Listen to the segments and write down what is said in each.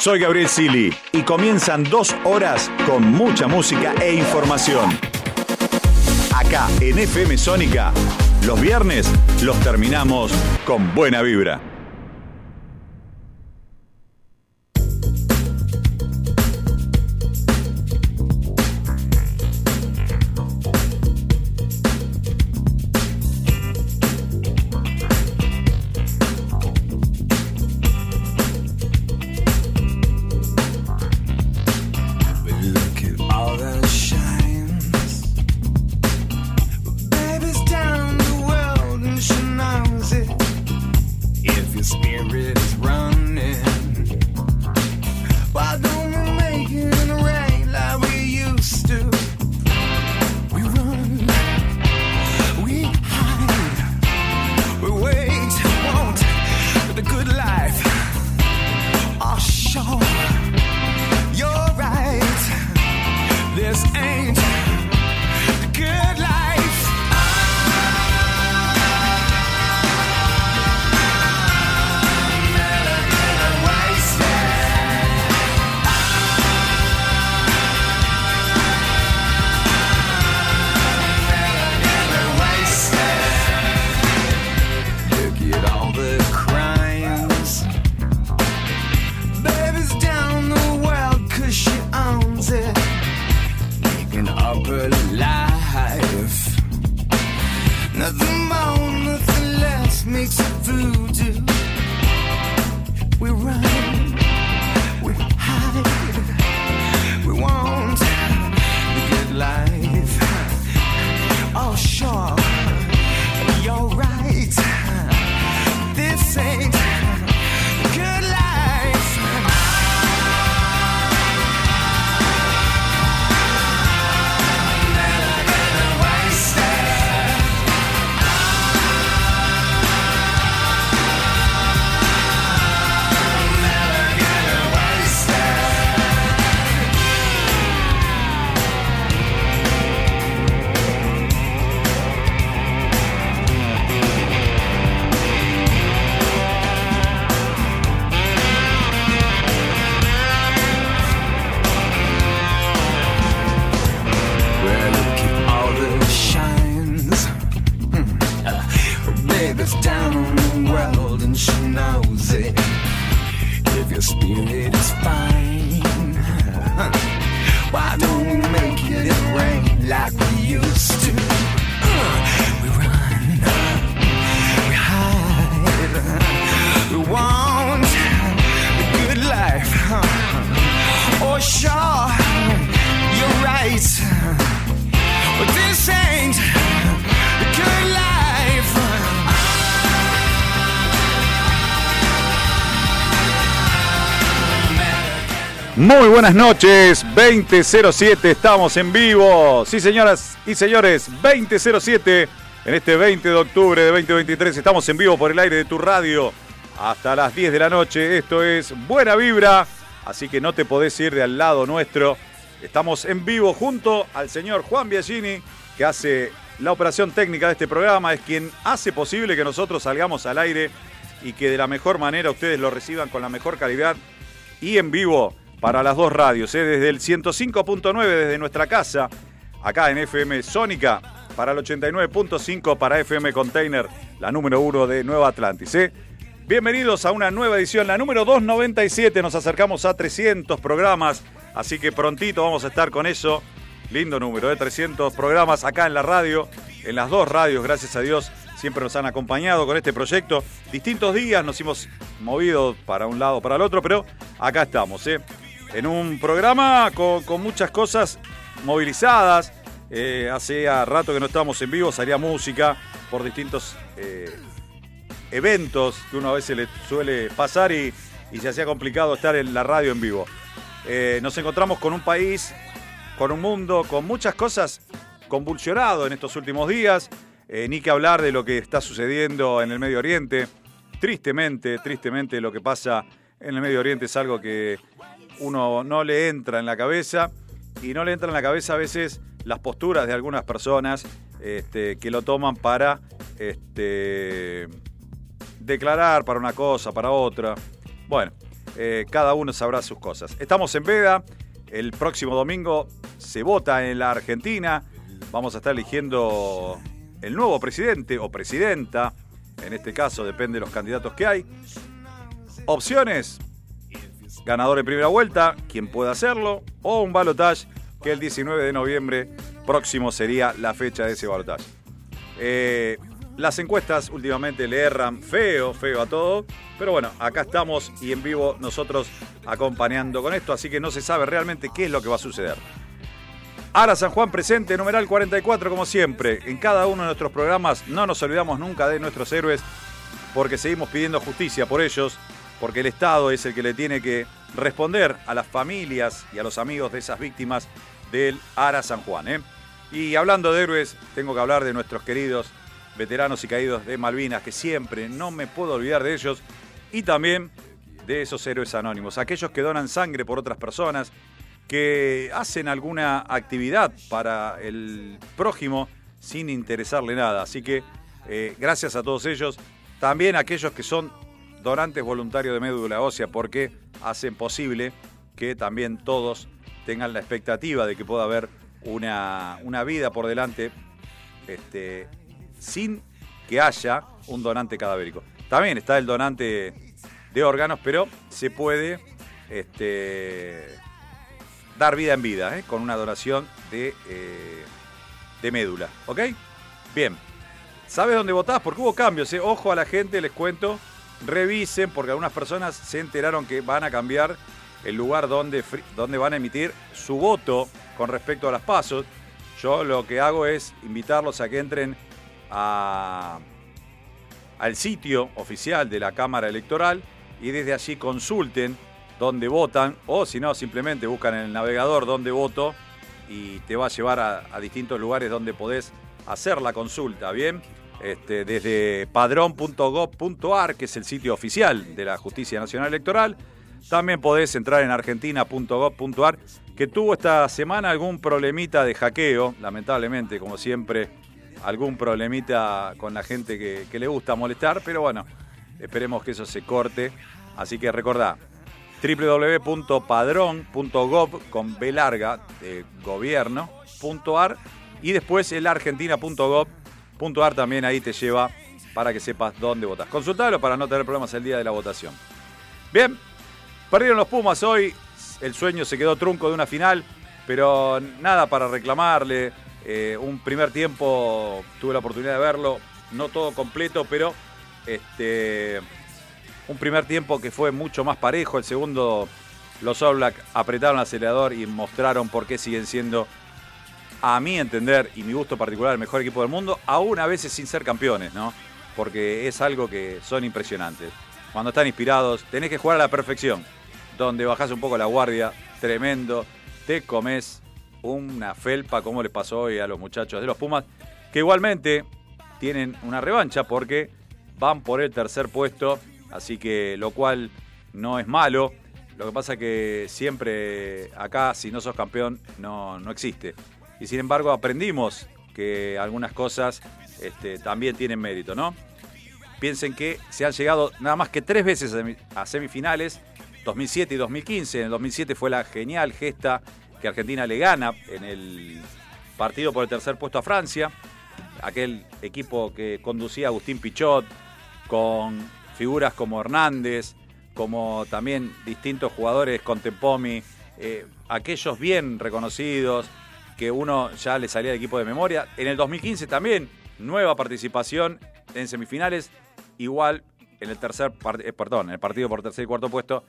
Soy Gabriel Sili y comienzan dos horas con mucha música e información. Acá en FM Sónica, los viernes los terminamos con buena vibra. Buenas noches, 2007, estamos en vivo. Sí, señoras y señores, 2007, en este 20 de octubre de 2023, estamos en vivo por el aire de tu radio hasta las 10 de la noche. Esto es Buena Vibra, así que no te podés ir de al lado nuestro. Estamos en vivo junto al señor Juan Biagini, que hace la operación técnica de este programa, es quien hace posible que nosotros salgamos al aire y que de la mejor manera ustedes lo reciban con la mejor calidad y en vivo para las dos radios, ¿eh? desde el 105.9 desde nuestra casa, acá en FM Sónica, para el 89.5 para FM Container, la número uno de Nueva Atlantis. ¿eh? Bienvenidos a una nueva edición, la número 297, nos acercamos a 300 programas, así que prontito vamos a estar con eso. Lindo número, de 300 programas acá en la radio, en las dos radios, gracias a Dios, siempre nos han acompañado con este proyecto. Distintos días nos hemos movido para un lado, para el otro, pero acá estamos, ¿eh? En un programa con, muchas cosas movilizadas. Eh, hace rato que no estábamos en vivo, salía música por distintos eh, eventos que uno a veces le suele pasar y, y se hacía complicado estar en la radio en vivo. Eh, nos encontramos con un país, con un mundo, con muchas cosas convulsionado en estos últimos días. Eh, ni que hablar de lo que está sucediendo en el Medio Oriente. Tristemente, tristemente lo que pasa en el Medio Oriente es algo que uno no le entra en la cabeza y no le entra en la cabeza a veces las posturas de algunas personas este, que lo toman para este, declarar para una cosa, para otra. Bueno, eh, cada uno sabrá sus cosas. Estamos en veda, el próximo domingo se vota en la Argentina, vamos a estar eligiendo el nuevo presidente o presidenta, en este caso depende de los candidatos que hay. Opciones, ganador en primera vuelta, quien pueda hacerlo, o un balotage que el 19 de noviembre próximo sería la fecha de ese balotage. Eh, las encuestas últimamente le erran feo, feo a todo, pero bueno, acá estamos y en vivo nosotros acompañando con esto, así que no se sabe realmente qué es lo que va a suceder. Ara San Juan presente, numeral 44 como siempre. En cada uno de nuestros programas no nos olvidamos nunca de nuestros héroes porque seguimos pidiendo justicia por ellos, porque el Estado es el que le tiene que responder a las familias y a los amigos de esas víctimas del Ara San Juan. ¿eh? Y hablando de héroes, tengo que hablar de nuestros queridos veteranos y caídos de Malvinas, que siempre no me puedo olvidar de ellos, y también de esos héroes anónimos, aquellos que donan sangre por otras personas, que hacen alguna actividad para el prójimo sin interesarle nada. Así que eh, gracias a todos ellos, también aquellos que son donantes voluntarios de médula ósea, porque hacen posible que también todos tengan la expectativa de que pueda haber una, una vida por delante este, sin que haya un donante cadavérico. También está el donante de órganos, pero se puede este, dar vida en vida, ¿eh? con una donación de, eh, de médula. ¿Ok? Bien. ¿Sabes dónde votás? Porque hubo cambios. ¿eh? Ojo a la gente, les cuento. Revisen, porque algunas personas se enteraron que van a cambiar el lugar donde, donde van a emitir su voto con respecto a las pasos. Yo lo que hago es invitarlos a que entren a, al sitio oficial de la Cámara Electoral y desde allí consulten dónde votan o si no, simplemente buscan en el navegador dónde voto y te va a llevar a, a distintos lugares donde podés hacer la consulta, ¿bien? Este, desde padrón.gov.ar, que es el sitio oficial de la Justicia Nacional Electoral. También podés entrar en argentina.gov.ar, que tuvo esta semana algún problemita de hackeo, lamentablemente, como siempre, algún problemita con la gente que, le gusta molestar, pero bueno, esperemos que eso se corte. Así que recordá, www.padrón.gov con B larga gobierno.ar y después el argentina.gov.ar también ahí te lleva para que sepas dónde votas. Consultalo para no tener problemas el día de la votación. Bien, perdieron los Pumas hoy, el sueño se quedó trunco de una final, pero nada para reclamarle. Eh, un primer tiempo tuve la oportunidad de verlo, no todo completo, pero este, un primer tiempo que fue mucho más parejo. El segundo, los All Black apretaron el acelerador y mostraron por qué siguen siendo, a mi entender y mi gusto particular, el mejor equipo del mundo, aún a veces sin ser campeones, ¿no? Porque es algo que son impresionantes. Cuando están inspirados, tenés que jugar a la perfección. Donde bajás un poco la guardia, tremendo, te comes una felpa, como les pasó hoy a los muchachos de los Pumas, que igualmente tienen una revancha porque van por el tercer puesto, así que lo cual no es malo. Lo que pasa que siempre acá, si no sos campeón, no, no existe. Y sin embargo aprendimos que algunas cosas este, también tienen mérito, ¿no? Piensen que se han llegado nada más que tres veces a semifinales, 2007 y 2015. En el 2007 fue la genial gesta que Argentina le gana en el partido por el tercer puesto a Francia. Aquel equipo que conducía Agustín Pichot, con figuras como Hernández, como también distintos jugadores con Tempomi, eh, aquellos bien reconocidos que uno ya le salía de equipo de memoria. En el 2015 también, nueva participación en semifinales, igual en el tercer, eh, perdón, en el partido por tercer y cuarto puesto,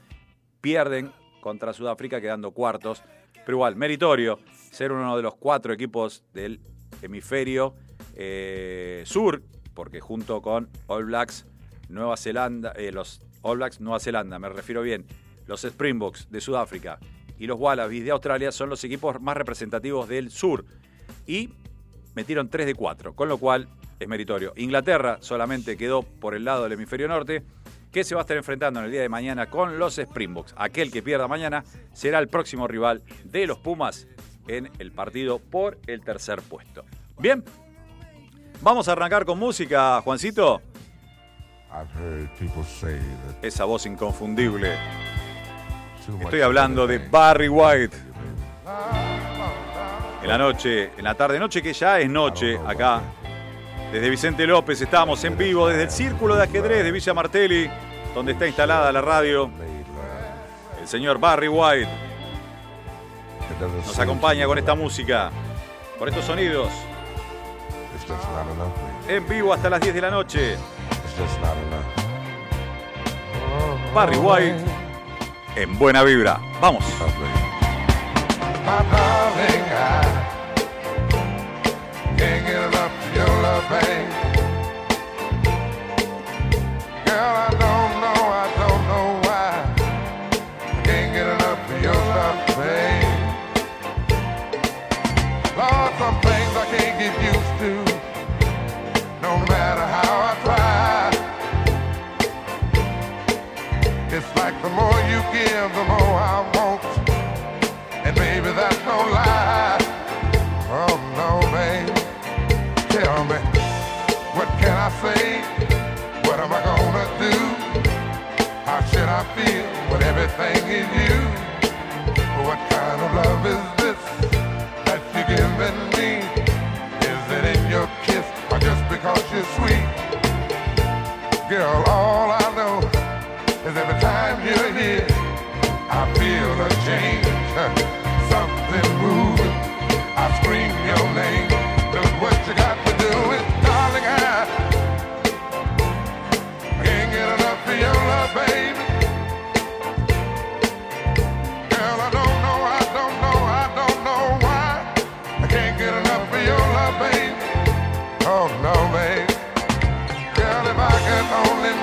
pierden contra Sudáfrica quedando cuartos. Pero igual, meritorio ser uno de los cuatro equipos del hemisferio eh, sur, porque junto con All Blacks, Nueva Zelanda, eh, los All Blacks, Nueva Zelanda, me refiero bien, los Springboks de Sudáfrica y los Wallabies de Australia son los equipos más representativos del sur. Y metieron 3 de 4, con lo cual es meritorio. Inglaterra solamente quedó por el lado del hemisferio norte que se va a estar enfrentando en el día de mañana con los Springboks. Aquel que pierda mañana será el próximo rival de los Pumas en el partido por el tercer puesto. Bien, vamos a arrancar con música, Juancito. Esa voz inconfundible Estoy hablando de Barry White. En la noche, en la tarde noche que ya es noche acá. Desde Vicente López estamos en vivo desde el Círculo de Ajedrez de Villa Martelli, donde está instalada la radio. El señor Barry White nos acompaña con esta música, con estos sonidos. En vivo hasta las 10 de la noche. Barry White en buena vibra. Vamos. Things I can't get used to, the more I want. And baby, that's no lie. Oh no, babe. Tell me, what can I say? What am I gonna do? How should I feel when everything is you?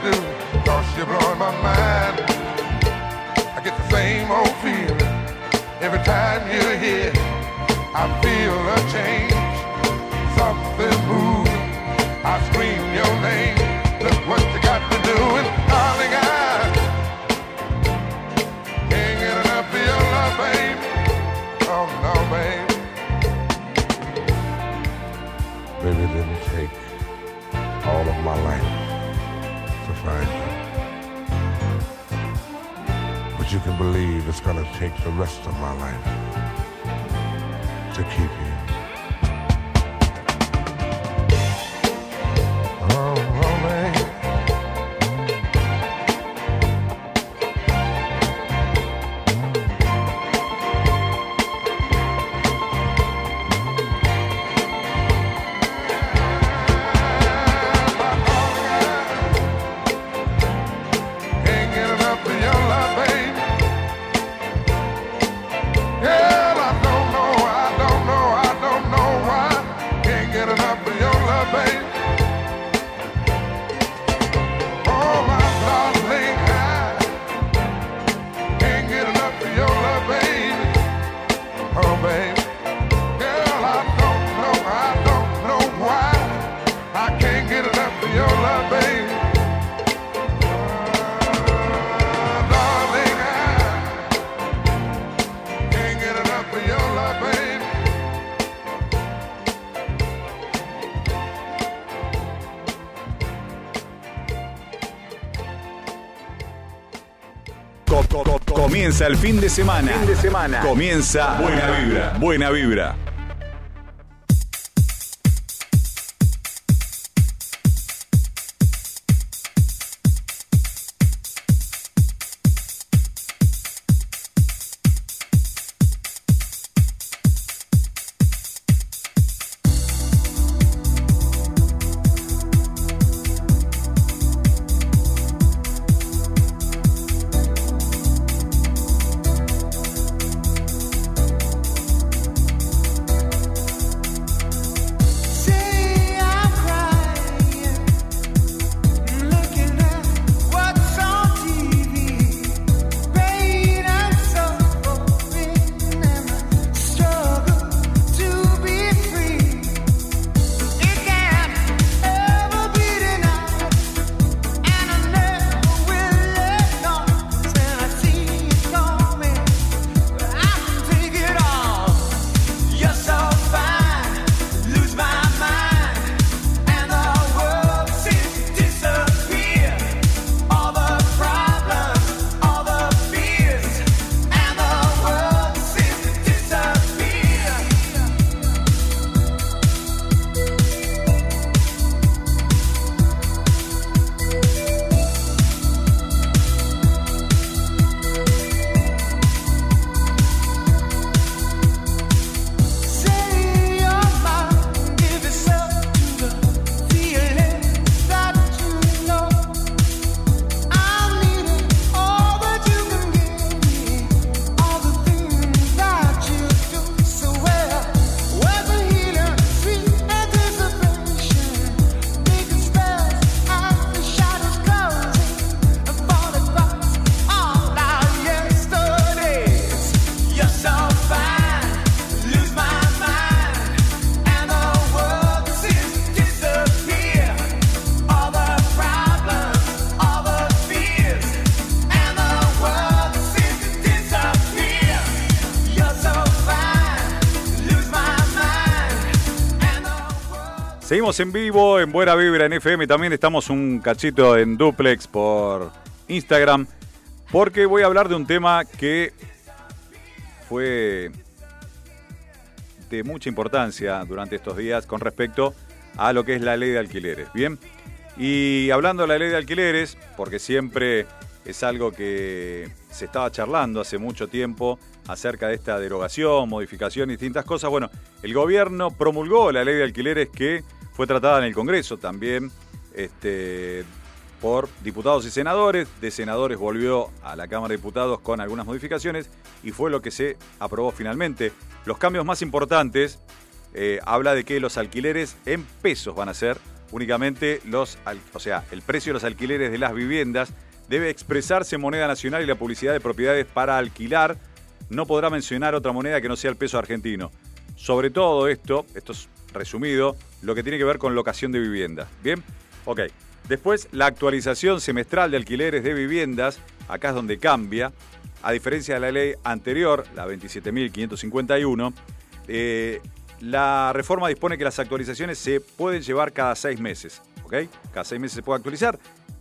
do? Cause you're blowing my mind. I get the same old feeling every time you're here. I feel a change, something moving. I scream your name. Look what you got to do, and darling, I can't get enough of your love, babe. Oh no, babe. Baby, didn't take all of my life But you can believe it's gonna take the rest of my life to keep you. Comienza el fin de semana. Fin de semana. Comienza Buena Vibra. Buena Vibra. Seguimos en vivo, en Buena Vibra, en FM. También estamos un cachito en duplex por Instagram. Porque voy a hablar de un tema que fue de mucha importancia durante estos días con respecto a lo que es la ley de alquileres. Bien, y hablando de la ley de alquileres, porque siempre es algo que se estaba charlando hace mucho tiempo acerca de esta derogación, modificación y distintas cosas. Bueno, el gobierno promulgó la ley de alquileres que fue tratada en el Congreso también este, por diputados y senadores. De senadores volvió a la Cámara de Diputados con algunas modificaciones y fue lo que se aprobó finalmente. Los cambios más importantes eh, habla de que los alquileres en pesos van a ser únicamente los, o sea, el precio de los alquileres de las viviendas debe expresarse en moneda nacional y la publicidad de propiedades para alquilar no podrá mencionar otra moneda que no sea el peso argentino. Sobre todo esto, esto es resumido, lo que tiene que ver con locación de vivienda. ¿Bien? Ok. Después, la actualización semestral de alquileres de viviendas, acá es donde cambia, a diferencia de la ley anterior, la 27.551, eh, la reforma dispone que las actualizaciones se pueden llevar cada seis meses. ¿Ok? Cada seis meses se puede actualizar.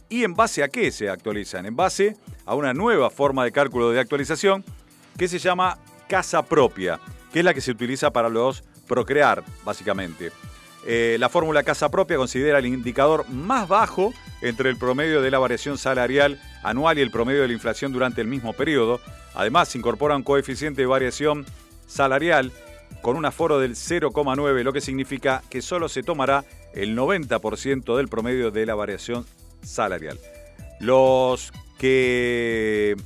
¿Y en base a qué se actualizan? En base a una nueva forma de cálculo de actualización que se llama casa propia, que es la que se utiliza para los procrear, básicamente. Eh, la fórmula casa propia considera el indicador más bajo entre el promedio de la variación salarial anual y el promedio de la inflación durante el mismo periodo. Además, incorpora un coeficiente de variación salarial con un aforo del 0,9, lo que significa que solo se tomará el 90% del promedio de la variación salarial. Los que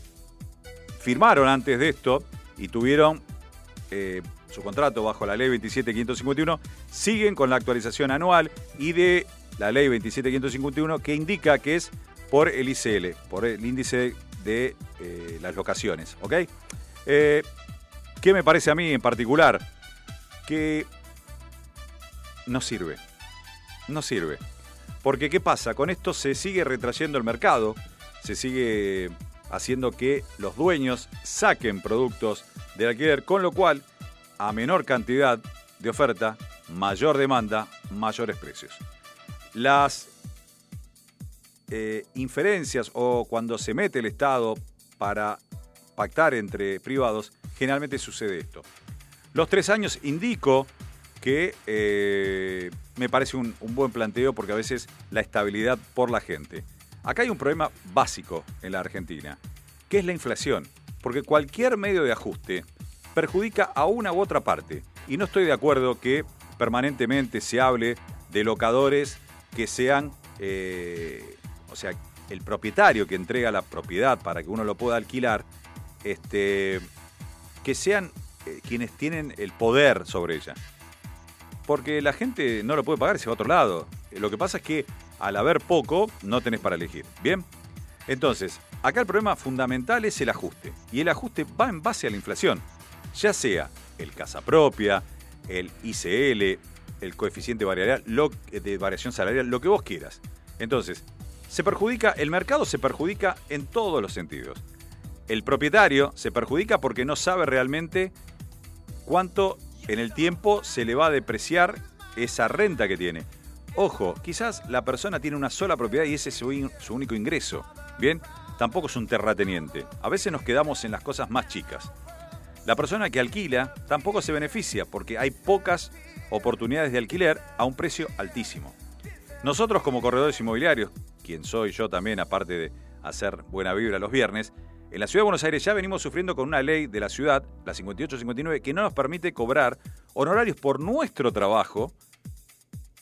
firmaron antes de esto y tuvieron eh, su contrato bajo la ley 27551 siguen con la actualización anual y de la ley 27551 que indica que es por el ICL, por el índice de eh, las locaciones. ¿ok? Eh, ¿Qué me parece a mí en particular? Que no sirve. No sirve. Porque ¿qué pasa? Con esto se sigue retrayendo el mercado, se sigue haciendo que los dueños saquen productos del alquiler, con lo cual, a menor cantidad de oferta, mayor demanda, mayores precios. Las eh, inferencias o cuando se mete el Estado para pactar entre privados, generalmente sucede esto. Los tres años indico que eh, me parece un, un buen planteo porque a veces la estabilidad por la gente. Acá hay un problema básico en la Argentina, que es la inflación, porque cualquier medio de ajuste perjudica a una u otra parte. Y no estoy de acuerdo que permanentemente se hable de locadores que sean, eh, o sea, el propietario que entrega la propiedad para que uno lo pueda alquilar, este, que sean eh, quienes tienen el poder sobre ella. Porque la gente no lo puede pagar se va a otro lado. Eh, Lo que pasa es que al haber poco, no tenés para elegir. ¿Bien? Entonces, acá el problema fundamental es el ajuste. Y el ajuste va en base a la inflación. Ya sea el casa propia, el ICL, el coeficiente lo- de variación salarial, lo que vos quieras. Entonces, se perjudica, el mercado se perjudica en todos los sentidos. El propietario se perjudica porque no sabe realmente cuánto en el tiempo se le va a depreciar esa renta que tiene. Ojo, quizás la persona tiene una sola propiedad y ese es su único ingreso. Bien, tampoco es un terrateniente. A veces nos quedamos en las cosas más chicas. La persona que alquila tampoco se beneficia porque hay pocas oportunidades de alquiler a un precio altísimo. Nosotros como corredores inmobiliarios, quien soy yo también, aparte de hacer buena vibra los viernes, en la ciudad de Buenos Aires ya venimos sufriendo con una ley de la ciudad, la 5859, que no nos permite cobrar honorarios por nuestro trabajo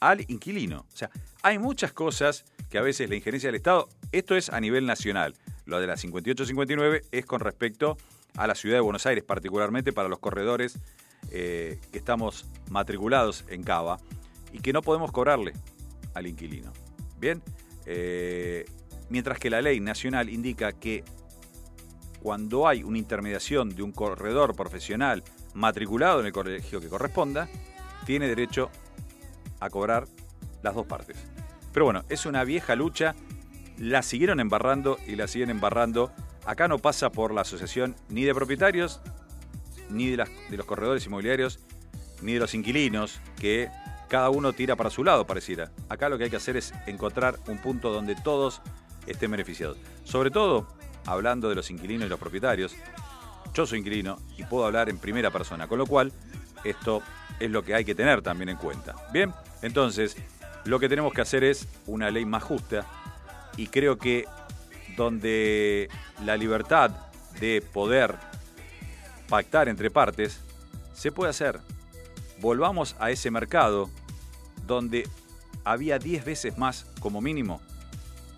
al inquilino. O sea, hay muchas cosas que a veces la injerencia del Estado, esto es a nivel nacional. Lo de la 5859 es con respecto a la ciudad de Buenos Aires, particularmente para los corredores eh, que estamos matriculados en Cava y que no podemos cobrarle al inquilino. Bien, Eh, mientras que la ley nacional indica que cuando hay una intermediación de un corredor profesional matriculado en el colegio que corresponda, tiene derecho a cobrar las dos partes. Pero bueno, es una vieja lucha, la siguieron embarrando y la siguen embarrando. Acá no pasa por la asociación ni de propietarios, ni de, de los corredores inmobiliarios, ni de los inquilinos, que cada uno tira para su lado, pareciera. Acá lo que hay que hacer es encontrar un punto donde todos estén beneficiados. Sobre todo, hablando de los inquilinos y los propietarios, yo soy inquilino y puedo hablar en primera persona, con lo cual esto es lo que hay que tener también en cuenta. Bien, entonces lo que tenemos que hacer es una ley más justa y creo que donde la libertad de poder pactar entre partes se puede hacer. Volvamos a ese mercado donde había 10 veces más como mínimo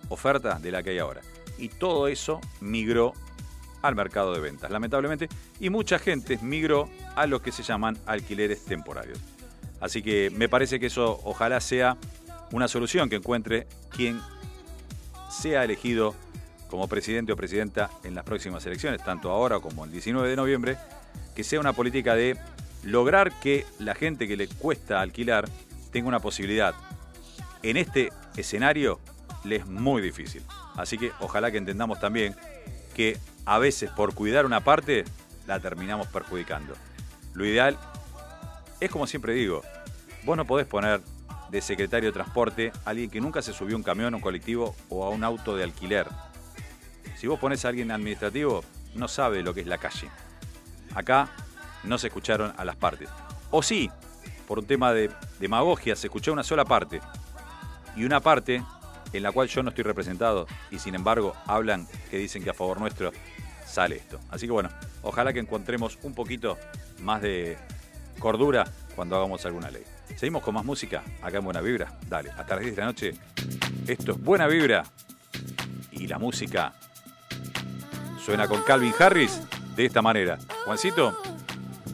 oferta de la que hay ahora. Y todo eso migró al mercado de ventas, lamentablemente, y mucha gente migró a lo que se llaman alquileres temporarios. Así que me parece que eso ojalá sea una solución que encuentre quien sea elegido como presidente o presidenta en las próximas elecciones, tanto ahora como el 19 de noviembre, que sea una política de lograr que la gente que le cuesta alquilar tenga una posibilidad. En este escenario le es muy difícil. Así que ojalá que entendamos también que a veces por cuidar una parte la terminamos perjudicando. Lo ideal es como siempre digo, vos no podés poner de secretario de transporte a alguien que nunca se subió a un camión, a un colectivo o a un auto de alquiler. Si vos pones a alguien administrativo, no sabe lo que es la calle. Acá no se escucharon a las partes. O sí, por un tema de demagogia, se escuchó una sola parte. Y una parte en la cual yo no estoy representado y sin embargo hablan que dicen que a favor nuestro sale esto. Así que bueno, ojalá que encontremos un poquito más de cordura cuando hagamos alguna ley. Seguimos con más música acá en Buena Vibra. Dale, hasta las 10 de la noche. Esto es Buena Vibra y la música suena con Calvin Harris de esta manera. Juancito,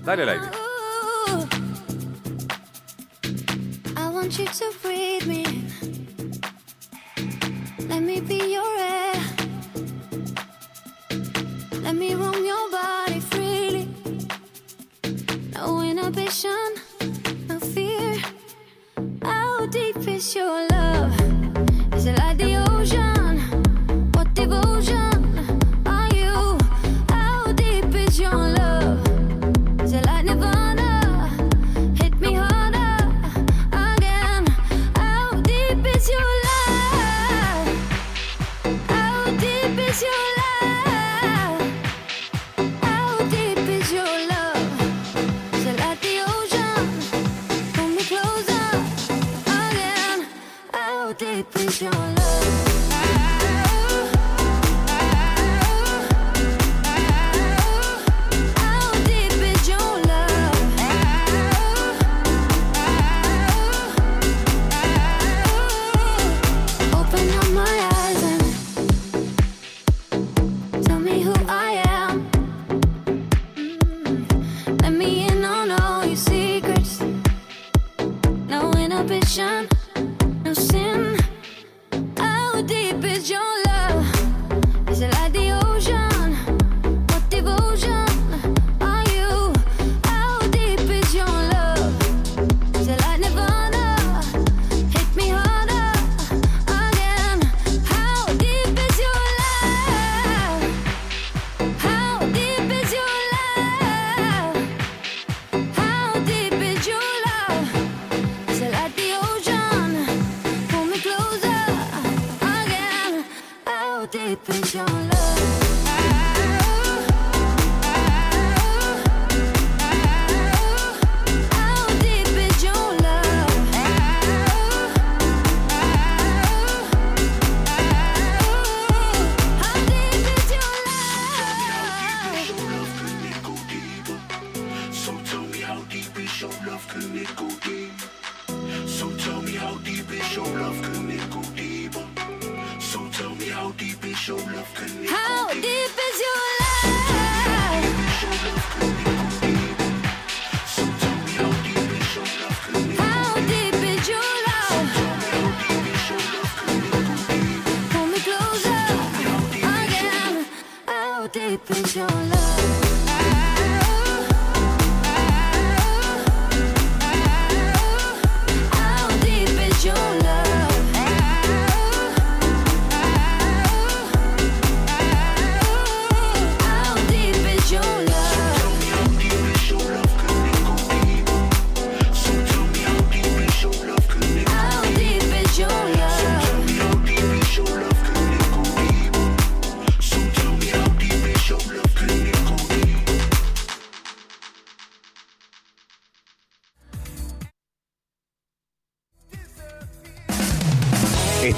dale al aire. I want you to breathe me. Let me be your air. Let me roam your body freely. No inhibition, no fear. How deep is your love? Is it like the? Deep is your love?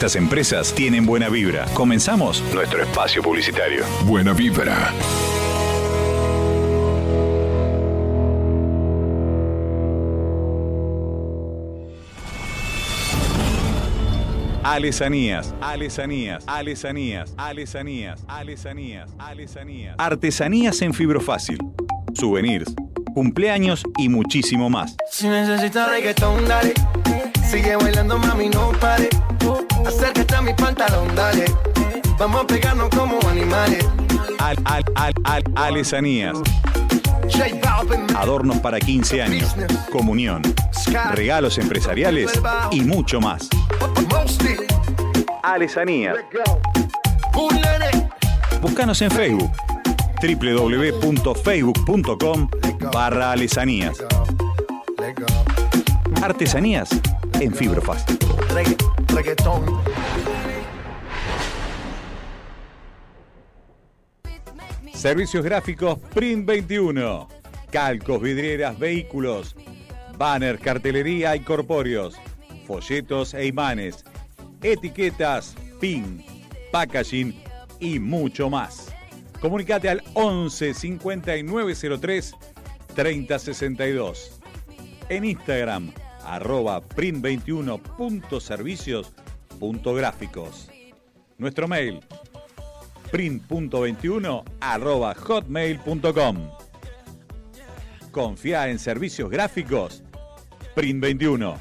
Estas empresas tienen buena vibra. Comenzamos nuestro espacio publicitario. Buena vibra. Alesanías, alesanías, alesanías, alesanías, alesanías, alesanías. Artesanías en fibrofácil. Souvenirs, cumpleaños y muchísimo más. Si necesitas reggaetón, dale. Sigue bailando, mami, no pare. Acércate a mi pantalón, dale. Vamos a pegarnos como animales. Al, al, al, al, alesanías. Adornos para 15 años, comunión, regalos empresariales y mucho más. Alesanías. Búscanos en Facebook www.facebook.com barra alesanías. Artesanías en fibrofácil. Servicios gráficos Print 21. Calcos, vidrieras, vehículos. Banner, cartelería y corpóreos. Folletos e imanes. Etiquetas, pin, packaging y mucho más. Comunicate al 11 5903 3062. En Instagram, arroba print21.servicios.gráficos. Nuestro mail, print.21 arroba hotmail.com. Confía en servicios gráficos Print21.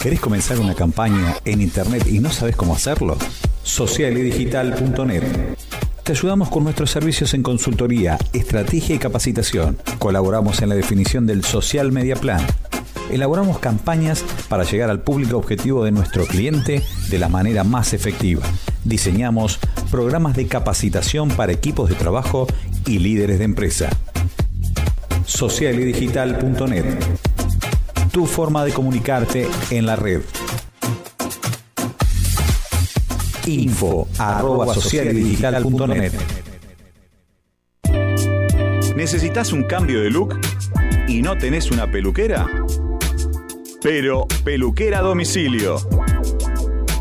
¿Querés comenzar una campaña en internet y no sabes cómo hacerlo? Socialedigital.net. Te ayudamos con nuestros servicios en consultoría, estrategia y capacitación. Colaboramos en la definición del Social Media Plan. Elaboramos campañas para llegar al público objetivo de nuestro cliente de la manera más efectiva. Diseñamos programas de capacitación para equipos de trabajo y líderes de empresa. Socialedigital.net. Tu forma de comunicarte en la red. Info arroba. ¿Necesitas un cambio de look y no tenés una peluquera? Pero Peluquera Domicilio.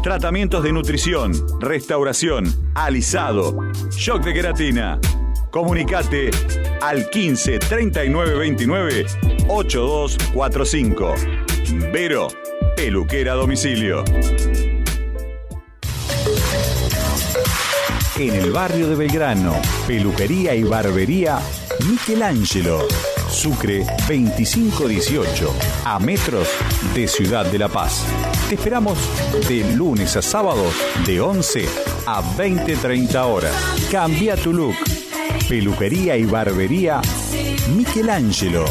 Tratamientos de nutrición, restauración, alisado, shock de queratina. Comunicate al 15 39 29 8245. Vero, Peluquera Domicilio. En el barrio de Belgrano, peluquería y barbería Michelangelo. Sucre 2518, a metros de Ciudad de La Paz. Te esperamos de lunes a sábado de 11 a 20-30 horas. Cambia tu look. Peluquería y barbería Michelangelo.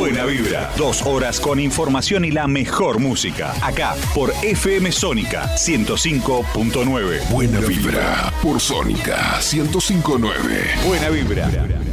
Buena vibra, dos horas con información y la mejor música. Acá por FM Sónica 105.9. Buena vibra. Por Sónica 1059. Buena vibra.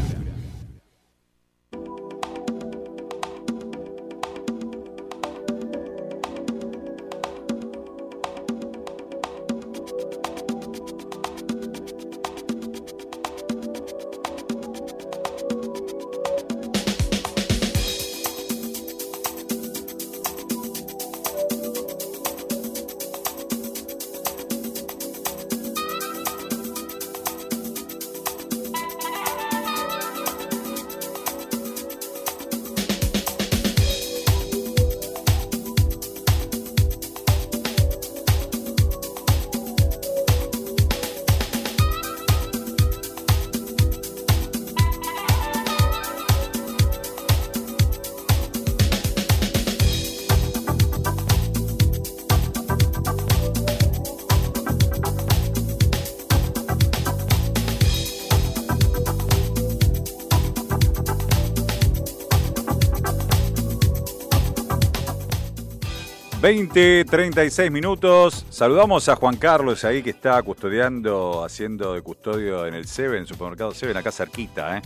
Veinte, 36 minutos. Saludamos a Juan Carlos ahí que está custodiando, haciendo de custodio en el Seven, supermercado Seven, acá cerquita. ¿eh?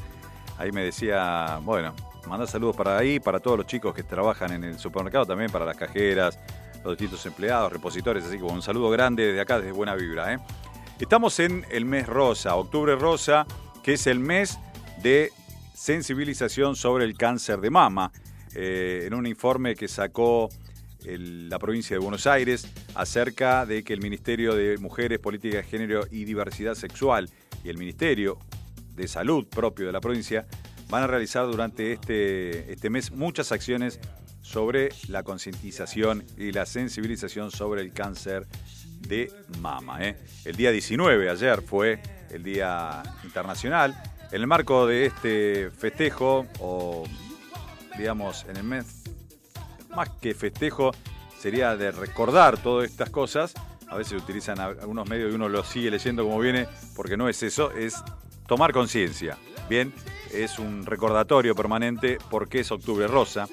Ahí me decía, bueno, manda saludos para ahí, para todos los chicos que trabajan en el supermercado, también para las cajeras, los distintos empleados, repositores, así que un saludo grande desde acá, desde Buena Vibra. ¿eh? Estamos en el mes rosa, octubre rosa, que es el mes de sensibilización sobre el cáncer de mama. Eh, en un informe que sacó el- la provincia de Buenos Aires acerca de que el Ministerio de Mujeres, Política de Género y Diversidad Sexual y el Ministerio de Salud propio de la provincia van a realizar durante este, este mes muchas acciones sobre la concientización y la sensibilización sobre el cáncer de mama. ¿eh? El día 19, ayer, fue el Día Internacional. En el marco de este festejo, o digamos, en el mes más que festejo, sería de recordar todas estas cosas. A veces utilizan algunos medios y uno lo sigue leyendo como viene, porque no es eso, es tomar conciencia. Bien, es un recordatorio permanente porque es Octubre Rosa.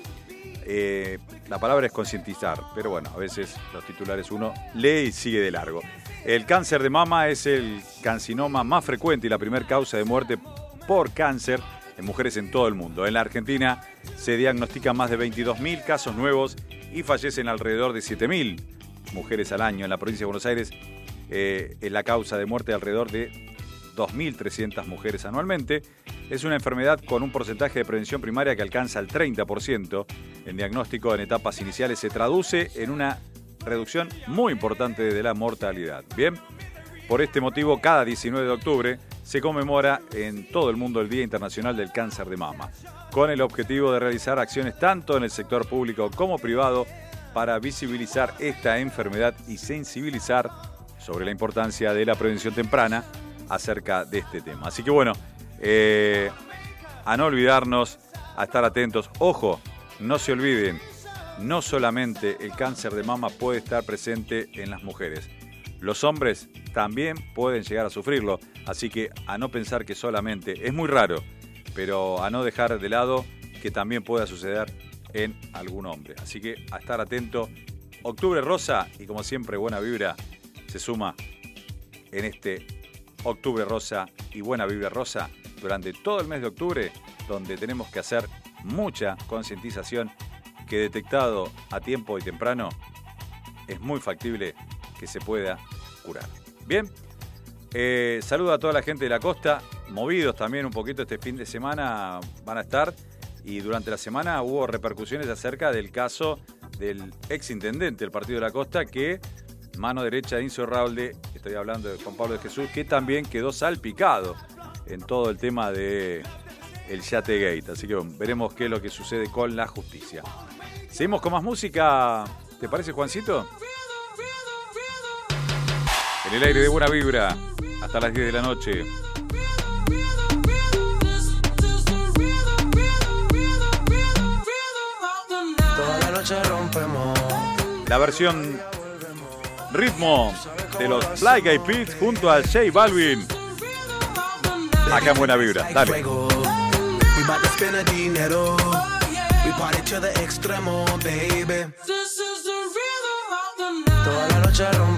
Eh, la palabra es concientizar, pero bueno, a veces los titulares uno lee y sigue de largo. El cáncer de mama es el cancinoma más frecuente y la primera causa de muerte por cáncer en mujeres en todo el mundo. En la Argentina se diagnostican más de 22.000 casos nuevos y fallecen alrededor de 7.000 mujeres al año. En la provincia de Buenos Aires eh, es la causa de muerte de alrededor de 2.300 mujeres anualmente. Es una enfermedad con un porcentaje de prevención primaria que alcanza el 30%. El diagnóstico en etapas iniciales se traduce en una reducción muy importante de la mortalidad. Bien, por este motivo, cada 19 de octubre se conmemora en todo el mundo el Día Internacional del Cáncer de Mama, con el objetivo de realizar acciones tanto en el sector público como privado para visibilizar esta enfermedad y sensibilizar sobre la importancia de la prevención temprana acerca de este tema. Así que bueno, eh, a no olvidarnos, a estar atentos. Ojo, no se olviden, no solamente el cáncer de mama puede estar presente en las mujeres. Los hombres también pueden llegar a sufrirlo, así que a no pensar que solamente es muy raro, pero a no dejar de lado que también pueda suceder en algún hombre. Así que a estar atento. Octubre rosa y como siempre buena vibra se suma en este Octubre Rosa y Buena Vibra Rosa durante todo el mes de octubre, donde tenemos que hacer mucha concientización que detectado a tiempo y temprano es muy factible que se pueda curar. Bien, eh, saludo a toda la gente de la costa, movidos también un poquito este fin de semana van a estar y durante la semana hubo repercusiones acerca del caso del ex intendente del Partido de la Costa que mano derecha de Incio Raulde, estoy hablando de Juan Pablo de Jesús, que también quedó salpicado en todo el tema de el Yate Gate. Así que veremos qué es lo que sucede con la justicia. Seguimos con más música. ¿Te parece, Juancito? En el aire de buena vibra, hasta las 10 de la noche. Toda la noche rompemos. La versión ritmo de los Fly Guy Peas junto a J Balvin. Acá en buena vibra. Dale. Toda la noche rompemos.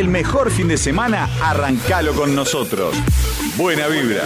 El mejor fin de semana, arrancalo con nosotros. Buena vibra.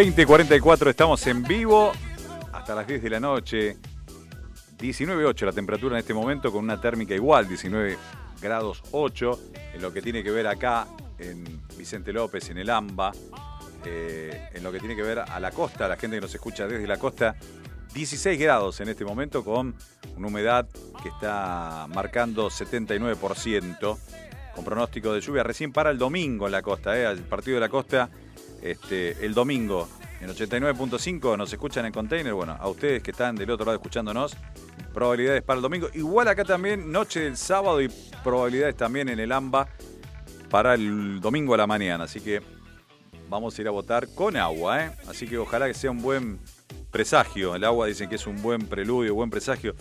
2044, estamos en vivo hasta las 10 de la noche. 19.8 la temperatura en este momento con una térmica igual, 19 grados 8, en lo que tiene que ver acá en Vicente López, en el AMBA, eh, en lo que tiene que ver a la costa, la gente que nos escucha desde la costa, 16 grados en este momento con una humedad que está marcando 79%, con pronóstico de lluvia recién para el domingo en la costa, eh, el partido de la costa este, el domingo en 89.5 nos escuchan en container. Bueno, a ustedes que están del otro lado escuchándonos, probabilidades para el domingo. Igual acá también, noche del sábado y probabilidades también en el AMBA para el domingo a la mañana. Así que vamos a ir a votar con agua, ¿eh? Así que ojalá que sea un buen presagio. El agua dicen que es un buen preludio, buen presagio.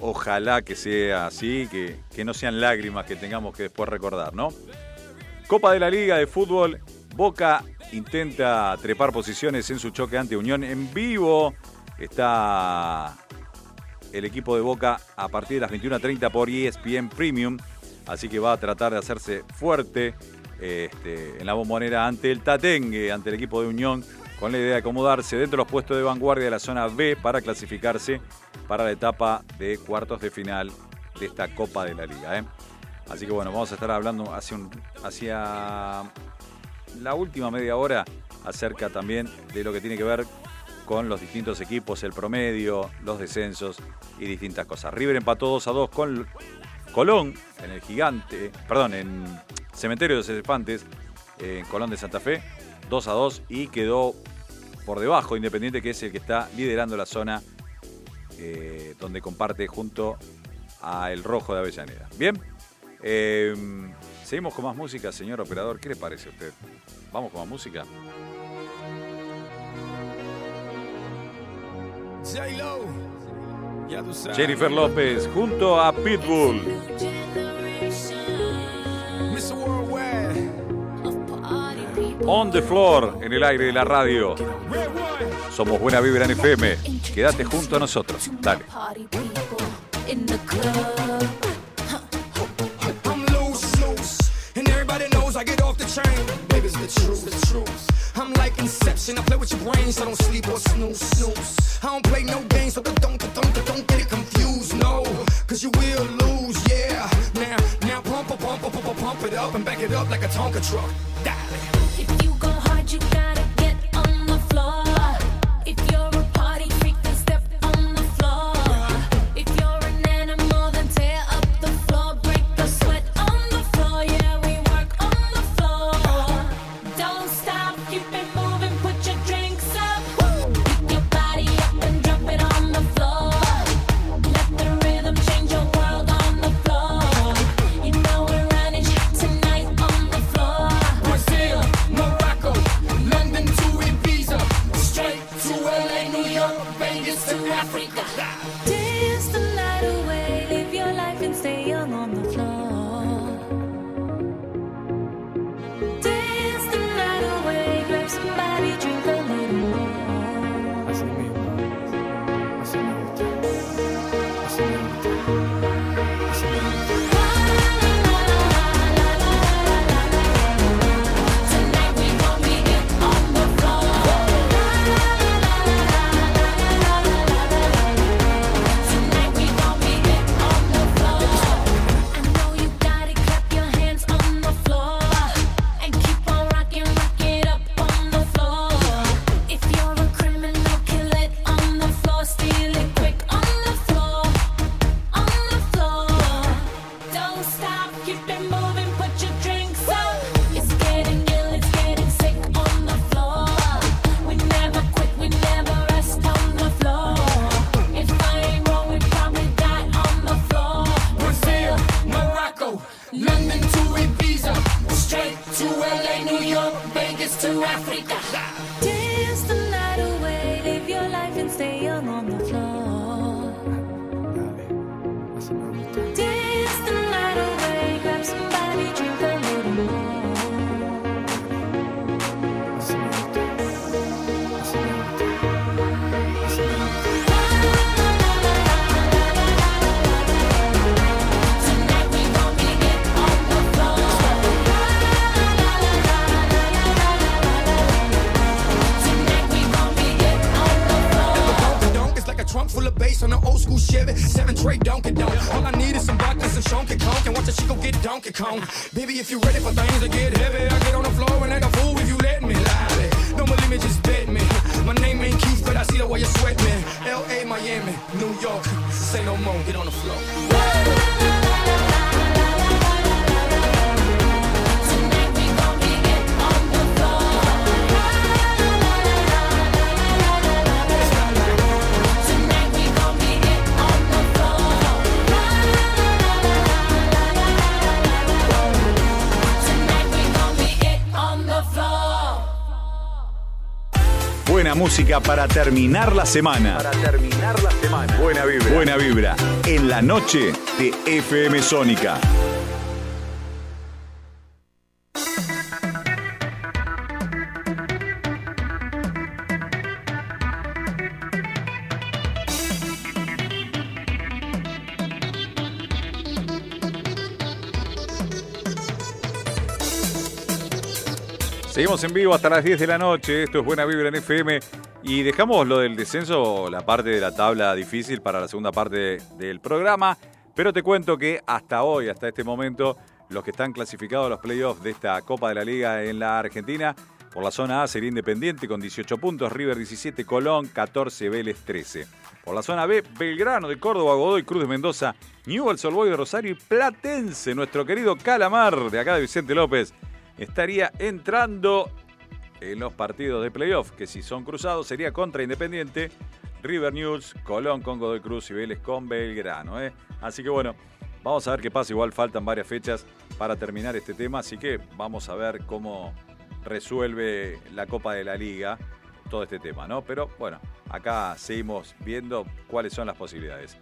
Ojalá que sea así, que, que no sean lágrimas que tengamos que después recordar, ¿no? Copa de la Liga de Fútbol. Boca intenta trepar posiciones en su choque ante Unión en vivo. Está el equipo de Boca a partir de las 21.30 por ESPN Premium. Así que va a tratar de hacerse fuerte este, en la bombonera ante el Tatengue, ante el equipo de Unión, con la idea de acomodarse dentro de los puestos de vanguardia de la zona B para clasificarse para la etapa de cuartos de final de esta Copa de la Liga. ¿eh? Así que bueno, vamos a estar hablando hacia, hacia la última media hora acerca también de lo que tiene que ver con los distintos equipos, el promedio, los descensos y distintas cosas. River empató 2 a 2 con Colón en el gigante, perdón, en Cementerio de los Elefantes, en Colón de Santa Fe, 2 a 2 y quedó por debajo Independiente, que es el que está liderando la zona eh, donde comparte junto a El Rojo de Avellaneda. Bien, eh, seguimos con más música, señor operador. ¿Qué le parece a usted? Vamos con más música. Jennifer López junto a Pitbull. On the floor en el aire de la radio. Somos Buena Vibra en FM. Quédate junto a nosotros. Dale. The truth, the truth. I'm like Inception. I play with your brains, so don't sleep or snooze, snooze. I don't play no games, so don't, don't, don't, don't get it confused, no. Cause you will lose, yeah. Now, now pump, pump, pump, pump, pump, pump it up and back it up like a Tonka truck. Dale. If you go hard, you gotta get on the floor. Música para terminar la semana. Para terminar la semana. Buena vibra. Buena vibra. En la noche de FM Sónica. Seguimos en vivo hasta las 10 de la noche. Esto es Buena Vibra en FM. Y dejamos lo del descenso, la parte de la tabla difícil para la segunda parte del programa. Pero te cuento que hasta hoy, hasta este momento, los que están clasificados a los playoffs de esta Copa de la Liga en la Argentina, por la zona A sería Independiente con 18 puntos, River 17, Colón 14, Vélez 13. Por la zona B, Belgrano de Córdoba, Godoy Cruz de Mendoza, Newell's Old Boys de Rosario y Platense, nuestro querido Calamar de acá de Vicente López, estaría entrando en los partidos de playoff, que si son cruzados sería contra Independiente, River News, Colón con Godoy Cruz y Vélez con Belgrano. ¿eh? Así que bueno, vamos a ver qué pasa. Igual faltan varias fechas para terminar este tema, así que vamos a ver cómo resuelve la Copa de la Liga todo este tema, ¿no? Pero bueno, acá seguimos viendo cuáles son las posibilidades.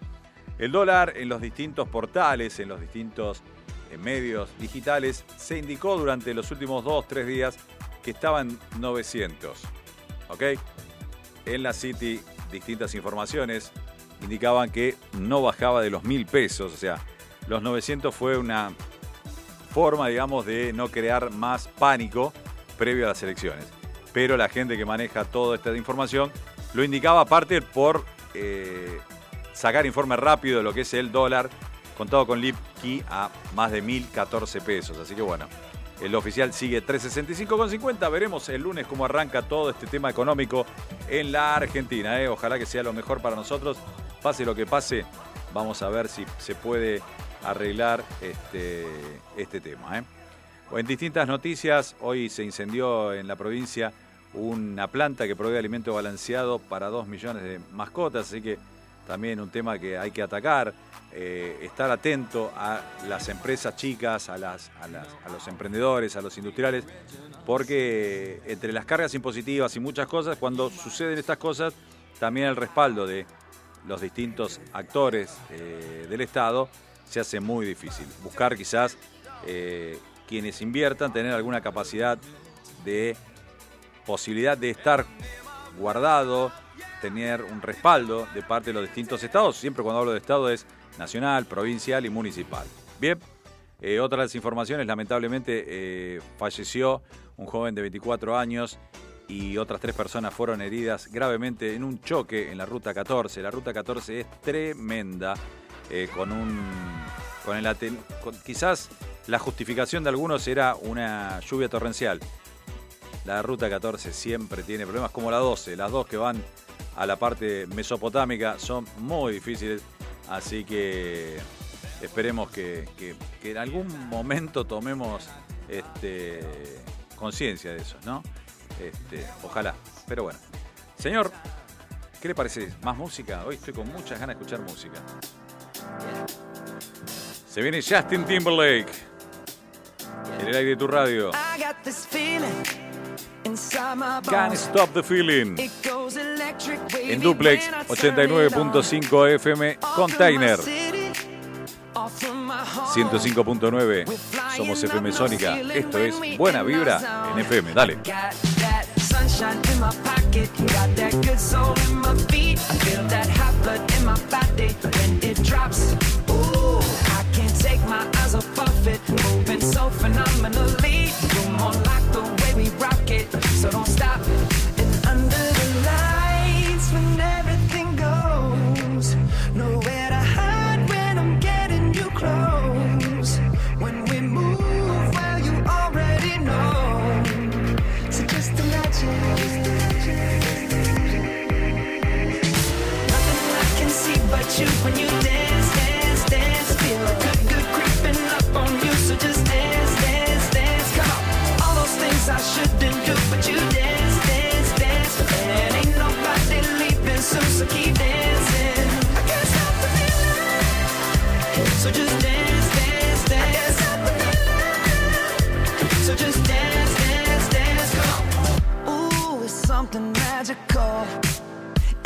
El dólar en los distintos portales, en los distintos eh, medios digitales, se indicó durante los últimos dos, tres días que estaban 900. ¿Ok? En la City, distintas informaciones indicaban que no bajaba de los mil pesos. O sea, los 900 fue una forma, digamos, de no crear más pánico previo a las elecciones. Pero la gente que maneja toda esta información lo indicaba aparte por eh, sacar informe rápido de lo que es el dólar, contado con Lipki a más de 1.014 pesos. Así que bueno, el oficial sigue 365,50. Veremos el lunes cómo arranca todo este tema económico en la Argentina. ¿eh? Ojalá que sea lo mejor para nosotros. Pase lo que pase, vamos a ver si se puede arreglar este, este tema. ¿eh? En distintas noticias, hoy se incendió en la provincia una planta que provee alimento balanceado para 2 millones de mascotas, así que también un tema que hay que atacar, eh, estar atento a las empresas chicas, a, las, a, los emprendedores, a los industriales, porque entre las cargas impositivas y muchas cosas, cuando suceden estas cosas, también el respaldo de los distintos actores eh, del Estado se hace muy difícil. Buscar quizás eh, quienes inviertan, tener alguna capacidad de posibilidad de estar guardado, tener un respaldo de parte de los distintos estados. Siempre cuando hablo de estado es nacional, provincial y municipal. Bien, eh, otra informaciones, lamentablemente eh, falleció un joven de 24 años y otras tres personas fueron heridas gravemente en un choque en la ruta 14. La ruta 14 es tremenda, eh, con un. Con el quizás la justificación de algunos era una lluvia torrencial. La ruta 14 siempre tiene problemas, como la 12. Las dos que van a la parte mesopotámica son muy difíciles, así que esperemos que, en algún momento tomemos este, conciencia de eso, ¿no? Este, ojalá, pero bueno. Señor, ¿qué le parece? ¿Más música? Hoy estoy con muchas ganas de escuchar música. Se viene Justin Timberlake. En el aire de tu radio. Can't stop the feeling. En duplex when I turn it on. 89.5 FM Container. my city, off from my home. 105.9 Somos FM Sónica. Esto es Buena Vibra en FM. Dale.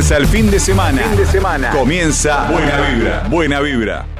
comienza el fin de semana. Fin de semana. Comienza Buena Vibra. Buena Vibra.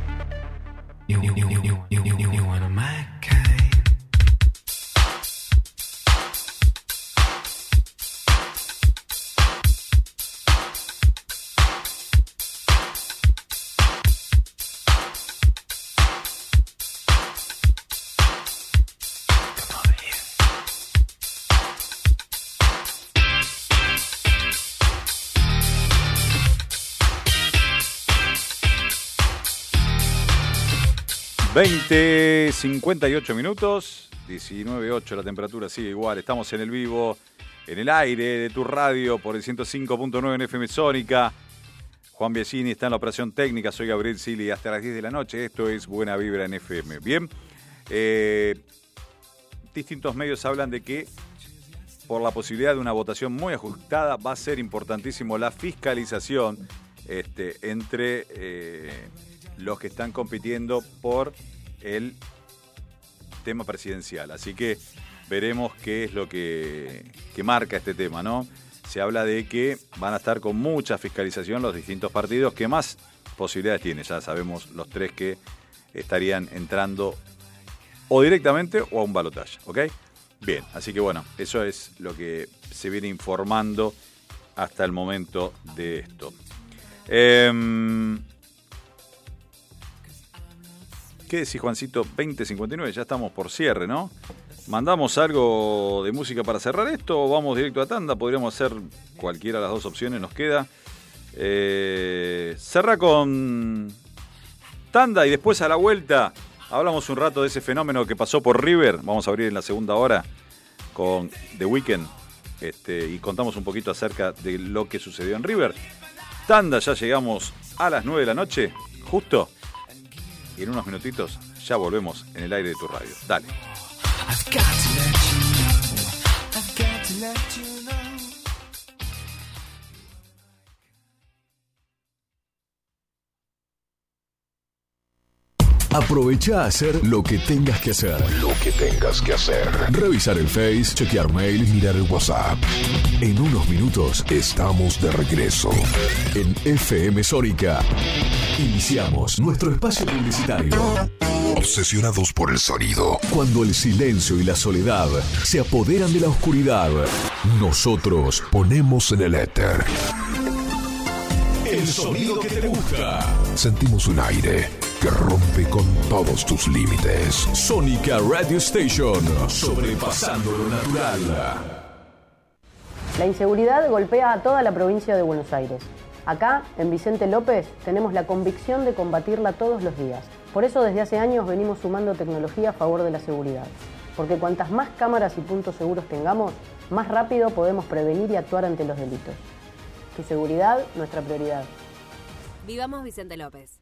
Veinte, 58 minutos, 19.8 la temperatura sigue igual, estamos en el vivo, en el aire de tu radio por el 105.9 en FM Sónica. Juan Biagini está en la operación técnica, soy Gabriel Sili hasta las 10 de la noche, esto es Buena Vibra en FM. Bien, eh, distintos medios hablan de que por la posibilidad de una votación muy ajustada va a ser importantísimo la fiscalización este, entre eh, los que están compitiendo por el tema presidencial. Así que veremos qué es lo que, que marca este tema, ¿no? Se habla de que van a estar con mucha fiscalización los distintos partidos que más posibilidades tienen. Ya sabemos los tres que estarían entrando o directamente o a un balotaje, ¿ok? Bien, así que bueno, eso es lo que se viene informando hasta el momento de esto. Em, ¿Qué decís, Juancito? 2059, ya estamos por cierre, ¿no? ¿Mandamos algo de música para cerrar esto o vamos directo a tanda? Podríamos hacer cualquiera de las dos opciones, nos queda. Eh, cerra con tanda y después a la vuelta hablamos un rato de ese fenómeno que pasó por River. Vamos a abrir en la segunda hora con The Weeknd este, y contamos un poquito acerca de lo que sucedió en River. Tanda, ya llegamos a las 9 de la noche, justo. Y en unos minutitos ya volvemos en el aire de tu radio. Dale. Aprovecha a hacer lo que tengas que hacer. Lo que tengas que hacer. Revisar el Face, chequear mail, mirar el WhatsApp. En unos minutos estamos de regreso. En FM Sónica. Iniciamos nuestro espacio publicitario. Obsesionados por el sonido. Cuando el silencio y la soledad se apoderan de la oscuridad, nosotros ponemos en el éter. El sonido que te gusta. Sentimos un aire que rompe con todos tus límites. Sónica Radio Station. Sobrepasando lo natural. La inseguridad golpea a toda la provincia de Buenos Aires. Acá, en Vicente López, tenemos la convicción de combatirla todos los días. Por eso desde hace años venimos sumando tecnología a favor de la seguridad. Porque cuantas más cámaras y puntos seguros tengamos, más rápido podemos prevenir y actuar ante los delitos. Tu seguridad, nuestra prioridad. Vivamos Vicente López.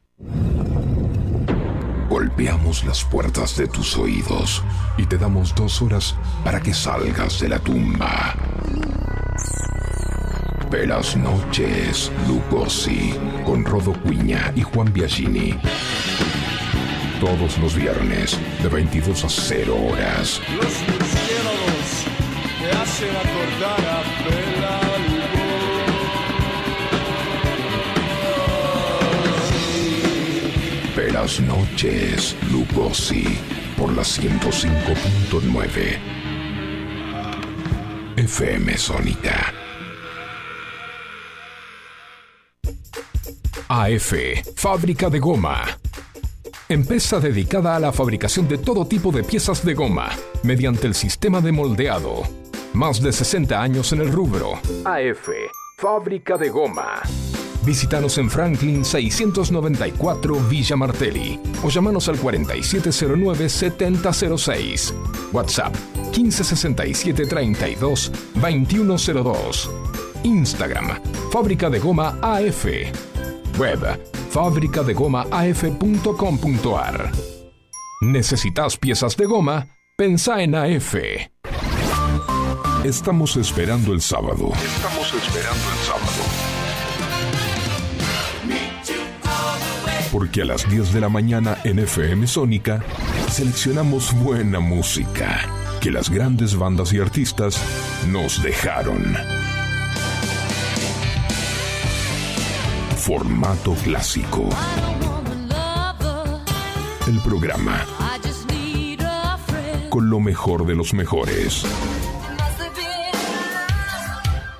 Golpeamos las puertas de tus oídos y te damos dos horas para que salgas de la tumba. Velas noches, Lugosi, con Rodo Cuña y Juan Biagini. Todos los viernes, de 22 a 0 horas. Los murciélagos te hacen acordar Velas noches, Lugosi, por la 105.9. FM Sónica. AF, fábrica de goma. Empresa dedicada a la fabricación de todo tipo de piezas de goma mediante el sistema de moldeado. Más de 60 años en el rubro. AF, fábrica de goma. Visítanos en Franklin 694 Villa Martelli o llamanos al 4709-7006. WhatsApp 1567 32 2102. Instagram Fábrica de Goma AF. Web fabricadegomaaf.com.ar. ¿Necesitas piezas de goma? Pensá en AF. Estamos esperando el sábado. Estamos esperando el sábado. Porque a las 10 de la mañana en FM Sónica seleccionamos buena música que las grandes bandas y artistas nos dejaron. Formato clásico. El programa con lo mejor de los mejores.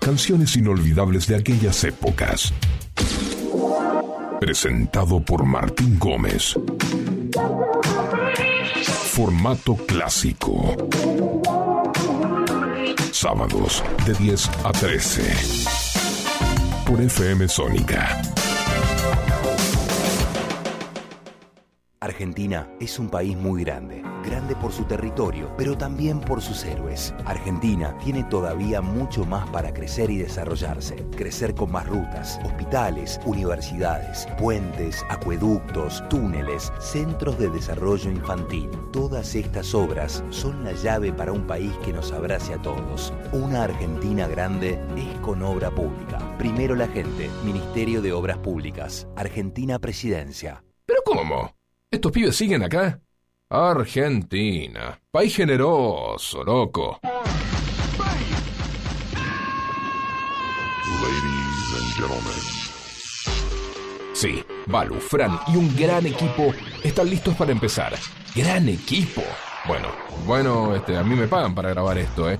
Canciones inolvidables de aquellas épocas. Presentado por Martín Gómez. Formato clásico. Sábados de 10 a 13. Por FM Sónica. Argentina es un país muy grande, grande por su territorio, pero también por sus héroes. Argentina tiene todavía mucho más para crecer y desarrollarse. Crecer con más rutas, hospitales, universidades, puentes, acueductos, túneles, centros de desarrollo infantil. Todas estas obras son la llave para un país que nos abrace a todos. Una Argentina grande es con obra pública. Primero la gente, Ministerio de Obras Públicas, Argentina Presidencia. ¿Pero cómo? ¿Estos pibes siguen acá? Argentina. País generoso, loco. Ladies and gentlemen. Sí, Balu, Fran y un gran equipo están listos para empezar. ¡Gran equipo! Bueno, bueno, este, a mí me pagan para grabar esto, ¿eh?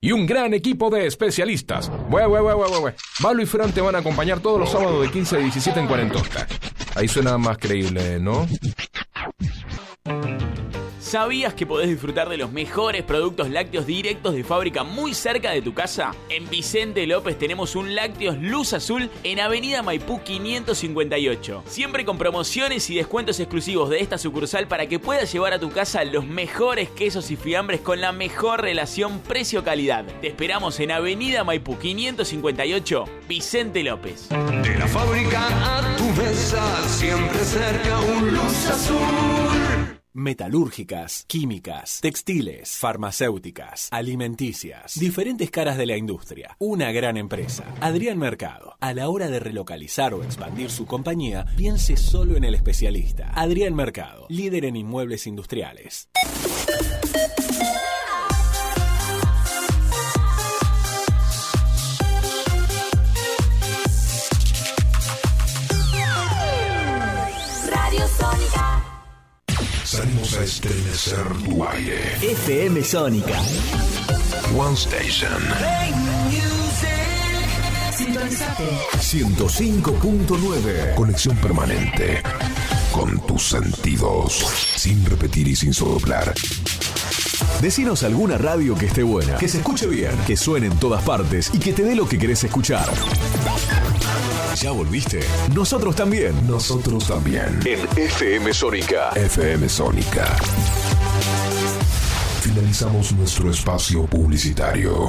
Y un gran equipo de especialistas. Bue, bue, bue. Balu y Fran te van a acompañar todos los sábados de 15 a 17 en Cuarentosta. Ahí suena más creíble, ¿no? ¿Sabías que podés disfrutar de los mejores productos lácteos directos de fábrica muy cerca de tu casa? En Vicente López tenemos un Lácteos Luz Azul en Avenida Maipú 558. Siempre con promociones y descuentos exclusivos de esta sucursal para que puedas llevar a tu casa los mejores quesos y fiambres con la mejor relación precio-calidad. Te esperamos en Avenida Maipú 558, Vicente López. De la fábrica a tu mesa, siempre cerca un luz azul. Metalúrgicas, químicas, textiles, farmacéuticas, alimenticias, diferentes caras de la industria. Una gran empresa. Adrián Mercado. A la hora de relocalizar o expandir su compañía, piense solo en el especialista. Adrián Mercado, líder en inmuebles industriales. Salimos a estremecer tu aire. FM Sónica. One Station. Sintonizate. 105.9. Conexión permanente. Con tus sentidos. Sin repetir y sin soplar. Decinos alguna radio que esté buena, que se escuche bien, que suene en todas partes y que te dé lo que querés escuchar. ¿Ya volviste? Nosotros también. Nosotros también. En FM Sónica. FM Sónica. Finalizamos nuestro espacio publicitario.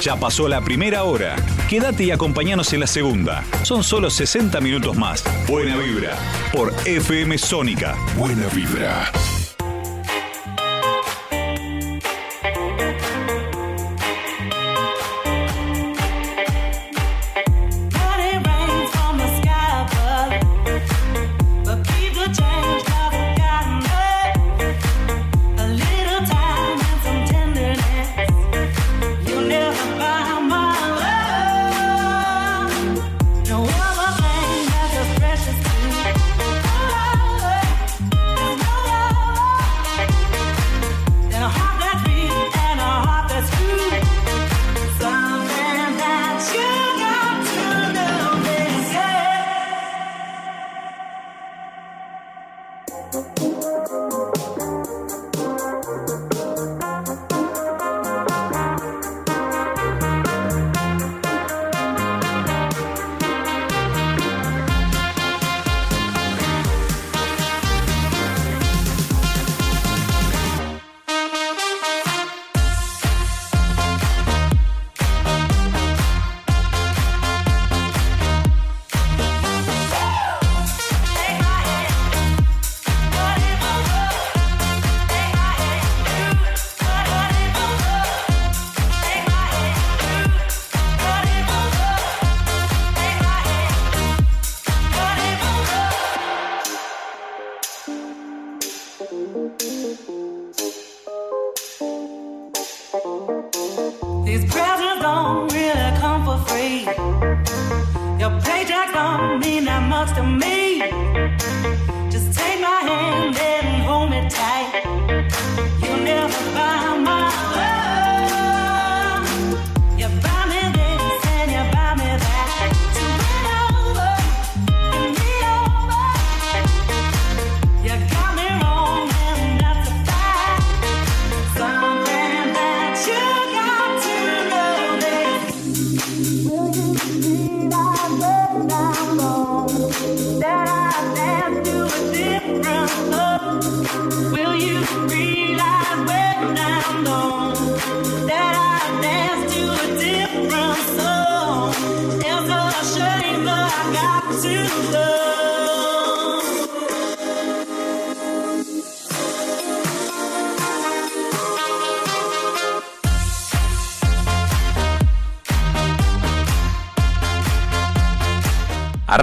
Ya pasó la primera hora. Quédate y acompañanos en la segunda. Son solo 60 minutos más. Buena vibra. Por FM Sónica. Buena vibra.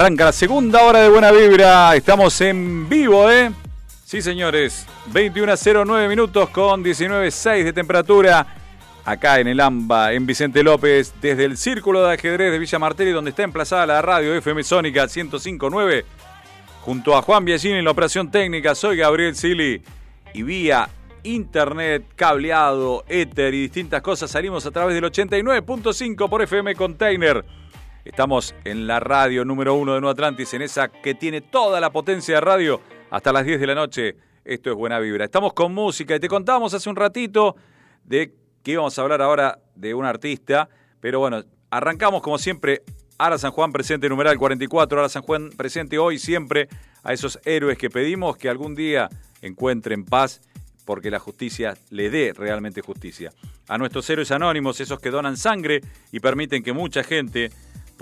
Arranca la segunda hora de Buena Vibra. Estamos en vivo, ¿eh? Sí, señores. 21.09 minutos con 19.6 de temperatura. Acá en el AMBA, en Vicente López, desde el Círculo de Ajedrez de Villa Martelli, donde está emplazada la radio FM Sónica 105.9. Junto a Juan Biagini en la operación técnica, soy Gabriel Sili. Y vía internet, cableado, éter y distintas cosas salimos a través del 89.5 por FM Container. Estamos en la radio número uno de Nueva Atlantis, en esa que tiene toda la potencia de radio hasta las 10 de la noche. Esto es Buena Vibra. Estamos con música y te contamos hace un ratito de que íbamos a hablar ahora de un artista, pero bueno, arrancamos como siempre. Ara San Juan presente, numeral 44. Ara San Juan presente hoy siempre a esos héroes que pedimos que algún día encuentren paz porque la justicia le dé realmente justicia. A nuestros héroes anónimos, esos que donan sangre y permiten que mucha gente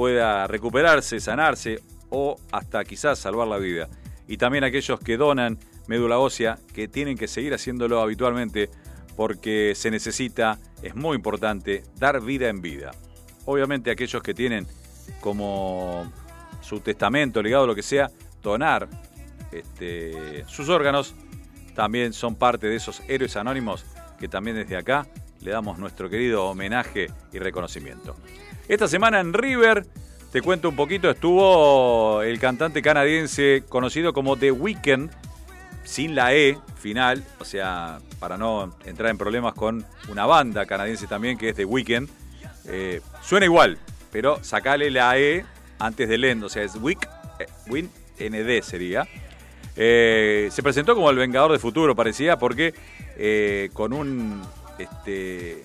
pueda recuperarse, sanarse o hasta quizás salvar la vida. Y también aquellos que donan médula ósea, que tienen que seguir haciéndolo habitualmente porque se necesita, es muy importante, dar vida en vida. Obviamente aquellos que tienen como su testamento, legado, lo que sea, donar este, sus órganos, también son parte de esos héroes anónimos que también desde acá le damos nuestro querido homenaje y reconocimiento. Esta semana en River, te cuento un poquito, estuvo el cantante canadiense conocido como The Weeknd, sin la E final, o sea, para no entrar en problemas con una banda canadiense también que es The Weeknd. Eh, suena igual, pero sacale la E antes del end, o sea, es Wick, eh, Win ND sería. Eh, se presentó como el Vengador de Futuro, parecía, porque eh, con un. Este,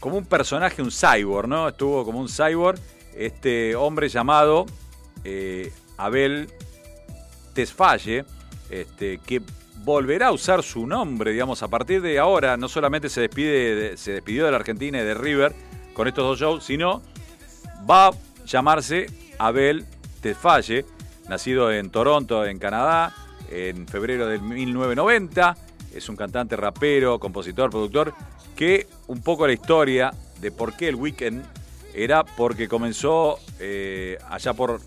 como un personaje, un cyborg, ¿no? Estuvo como un cyborg, este hombre llamado eh, Abel Tesfaye, este, que volverá a usar su nombre, digamos, a partir de ahora, no solamente se, despide de- se despidió de la Argentina y de River con estos dos shows, sino va a llamarse Abel Tesfaye, nacido en Toronto, en Canadá, en febrero del 1990. Es un cantante, rapero, compositor, productor, que un poco la historia de por qué el Weekend era porque comenzó eh, allá por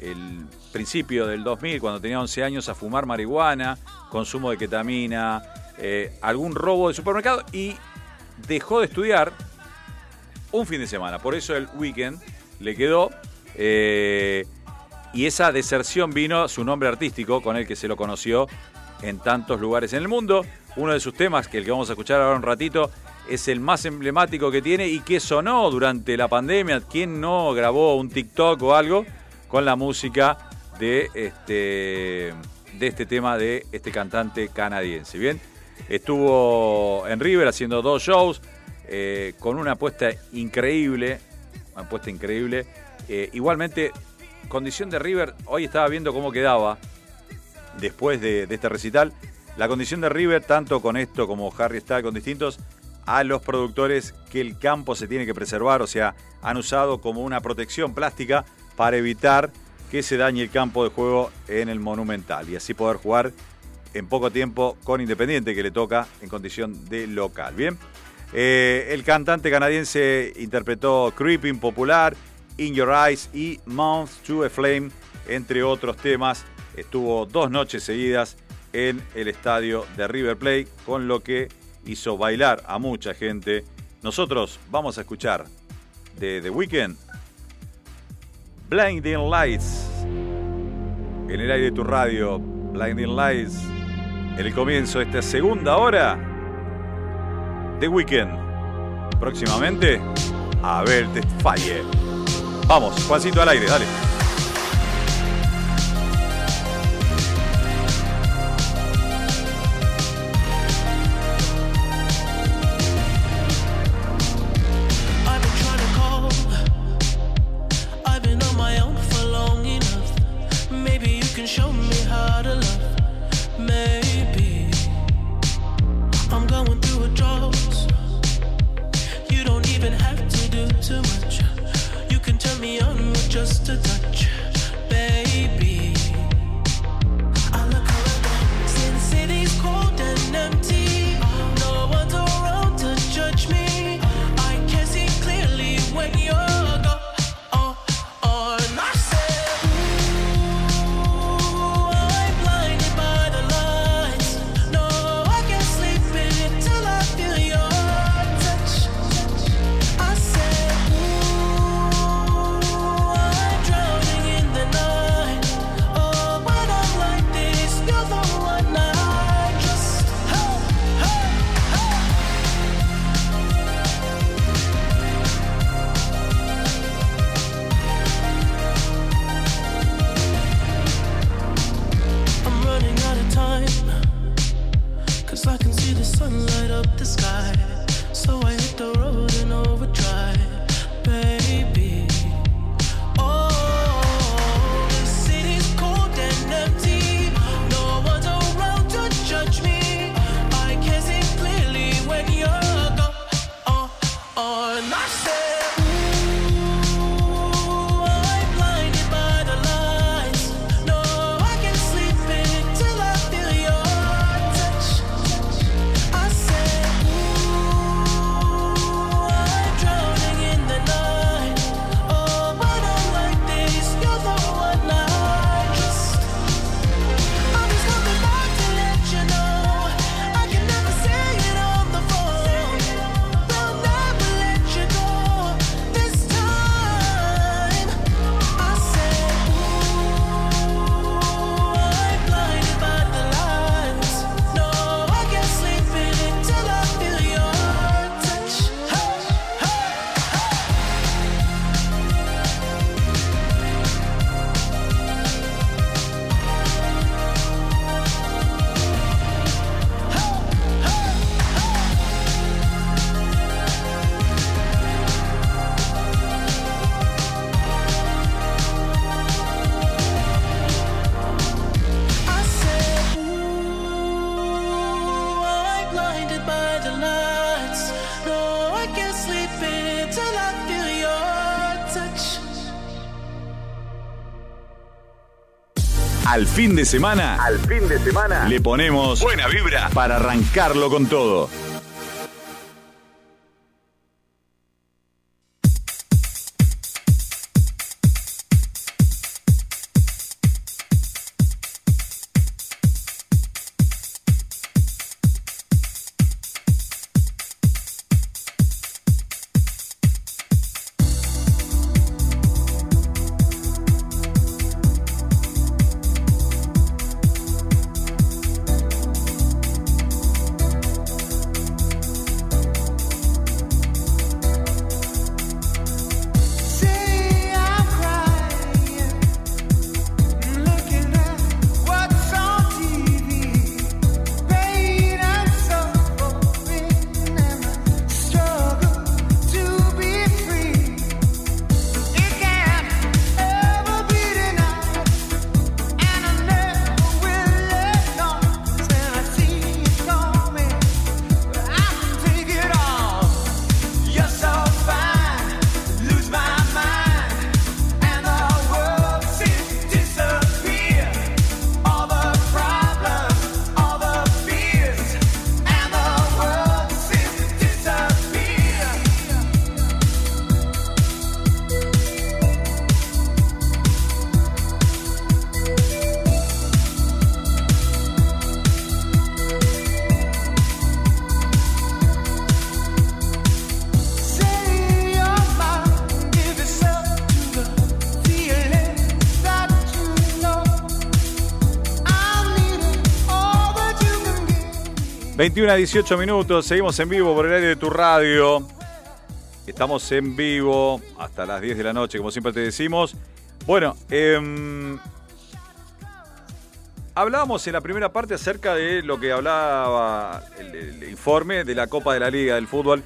el principio del 2000, cuando tenía 11 años, a fumar marihuana, consumo de ketamina, eh, algún robo de supermercado y dejó de estudiar un fin de semana. Por eso el weekend le quedó. eh, y esa deserción vino su nombre artístico, con el que se lo conoció en tantos lugares en el mundo. Uno de sus temas, que el que vamos a escuchar ahora un ratito, es el más emblemático que tiene y que sonó durante la pandemia. ¿Quién no grabó un TikTok o algo con la música de este, de este tema de este cantante canadiense? Bien, estuvo en River haciendo dos shows eh, con una apuesta increíble, una apuesta increíble. Eh, igualmente, condición de River, hoy estaba viendo cómo quedaba después de, este recital. La condición de River, tanto con esto como Harry está con distintos, a los productores que el campo se tiene que preservar, o sea, han usado como una protección plástica para evitar que se dañe el campo de juego en el Monumental y así poder jugar en poco tiempo con Independiente que le toca en condición de local. Bien, Eh, el cantante canadiense interpretó Creeping Popular, In Your Eyes y Mouth to a Flame, entre otros temas. Estuvo dos noches seguidas en el estadio de River Plate, con lo que hizo bailar a mucha gente. Nosotros vamos a escuchar de The Weeknd Blinding Lights en el aire de tu radio. Blinding Lights, el comienzo de esta segunda hora de Weekend. Próximamente, Abel Falle. Vamos, Juancito al aire, dale. just a touch. fin de semana, al fin de semana, le ponemos buena vibra para arrancarlo con todo. 21 a 18 minutos, seguimos en vivo por el aire de tu radio. Estamos en vivo hasta las 10 de la noche, como siempre te decimos. Bueno, em, hablábamos en la primera parte acerca de lo que hablaba el, el informe de la Copa de la Liga del Fútbol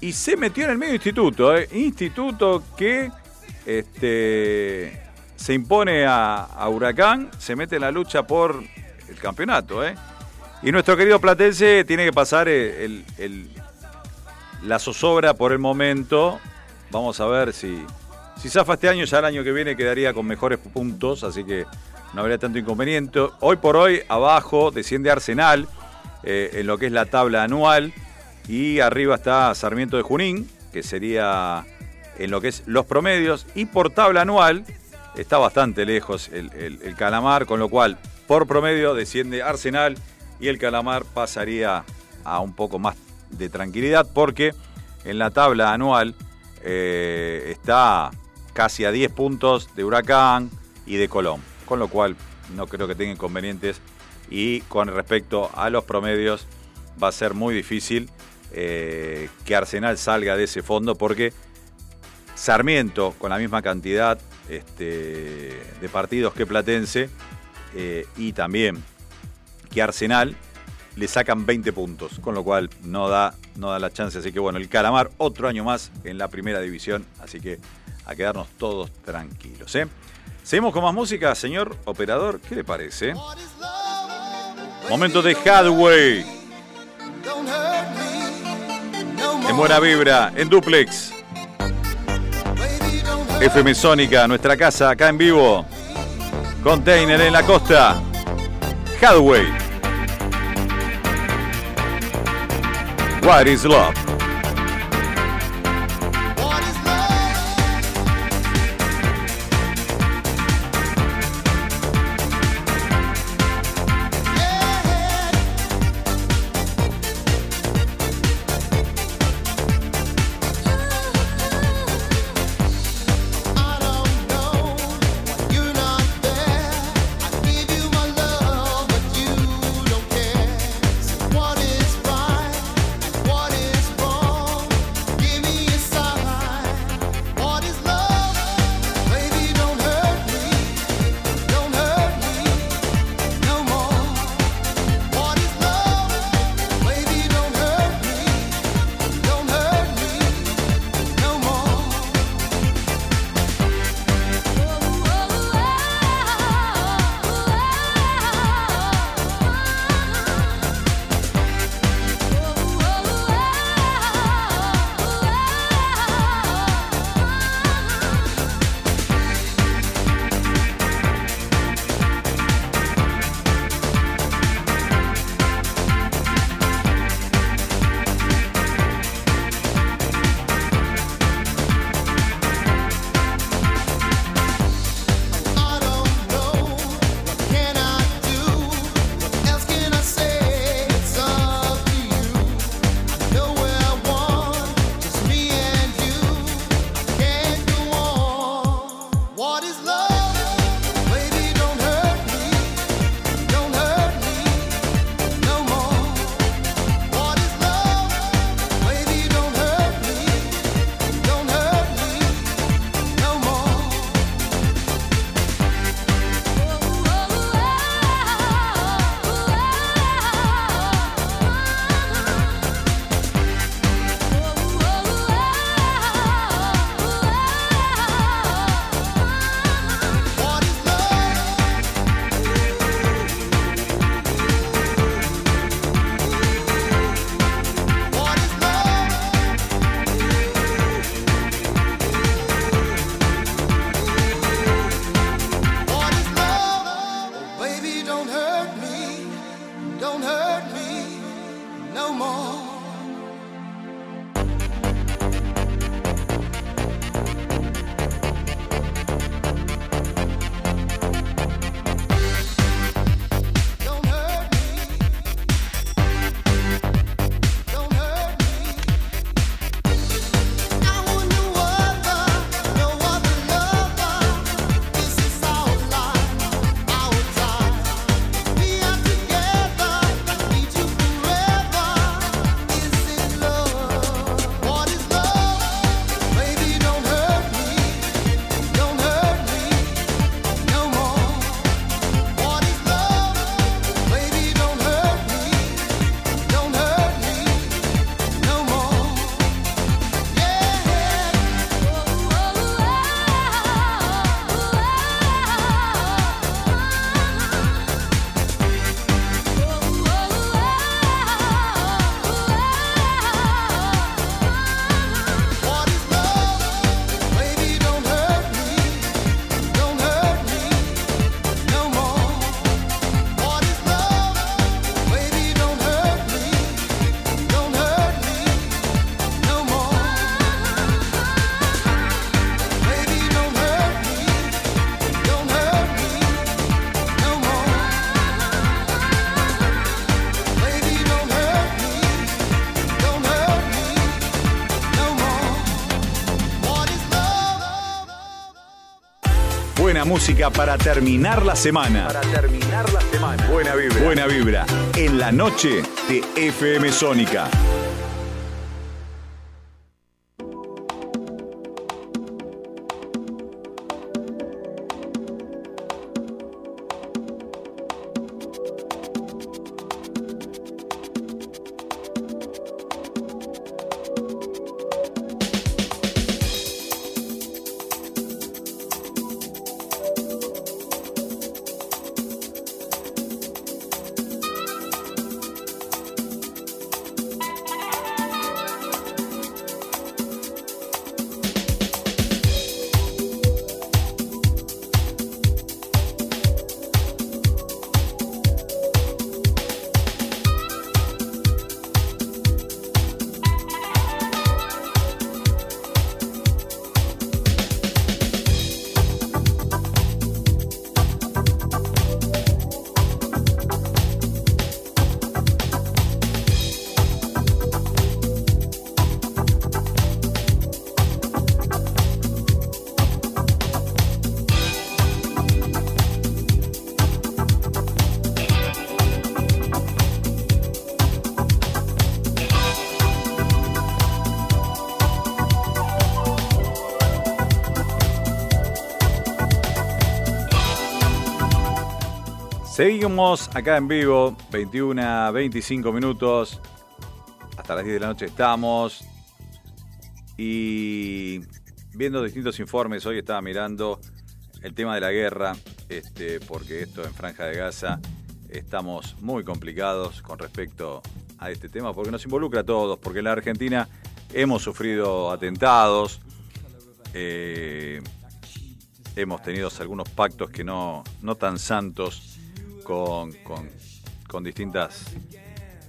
y se metió en el medio instituto, ¿eh? instituto que este, se impone a, a Huracán, se mete en la lucha por el campeonato. ¿eh? Y nuestro querido Platense tiene que pasar el, el- la zozobra por el momento. Vamos a ver si, si zafa este año, ya el año que viene quedaría con mejores puntos, así que no habría tanto inconveniente. Hoy por hoy, abajo desciende Arsenal eh, en lo que es la tabla anual. Y arriba está Sarmiento de Junín, que sería en lo que es los promedios. Y por tabla anual está bastante lejos el- el Calamar, con lo cual por promedio desciende Arsenal y el Calamar pasaría a un poco más de tranquilidad porque en la tabla anual eh, está casi a 10 puntos de Huracán y de Colón, con lo cual no creo que tenga inconvenientes y con respecto a los promedios va a ser muy difícil eh, que Arsenal salga de ese fondo porque Sarmiento con la misma cantidad este, de partidos que Platense eh, y también que Arsenal le sacan 20 puntos, con lo cual no da, no da la chance. Así que bueno, el Calamar otro año más en la primera división, así que a quedarnos todos tranquilos. ¿eh? Seguimos con más música, señor operador, ¿qué le parece? Momento de Hadway. En buena vibra, en duplex. FM Sónica, nuestra casa acá en vivo. Container en la costa. Hadway. What is love? Música para terminar la semana. Para terminar la semana. Buena vibra. Buena vibra. En la noche de FM Sónica. Seguimos acá en vivo, 21 a 25 minutos. Hasta las 10 de la noche estamos. Y viendo distintos informes, hoy estaba mirando el tema de la guerra, este, porque esto en Franja de Gaza estamos muy complicados con respecto a este tema, porque nos involucra a todos, porque en la Argentina hemos sufrido atentados, eh, hemos tenido algunos pactos que no, no tan santos con, con- distintas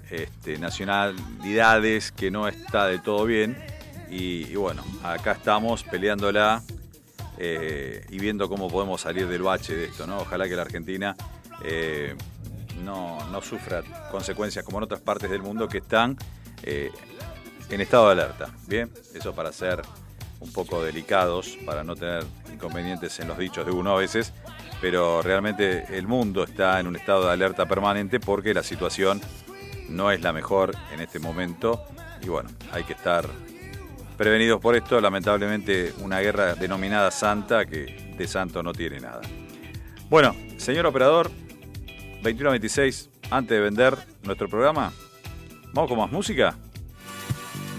este, nacionalidades que no está de todo bien. Y, y bueno, acá estamos peleándola eh, y viendo cómo podemos salir del bache de esto, ¿no? Ojalá que la Argentina eh, no, no sufra consecuencias como en otras partes del mundo que están eh, en estado de alerta. Bien, eso para ser un poco delicados, para no tener inconvenientes en los dichos de uno a veces, pero realmente el mundo está en un estado de alerta permanente porque la situación no es la mejor en este momento y bueno, hay que estar prevenidos por esto. Lamentablemente una guerra denominada santa que de santo no tiene nada. Bueno, señor operador, 21 a 26, antes de vender nuestro programa, vamos con más música.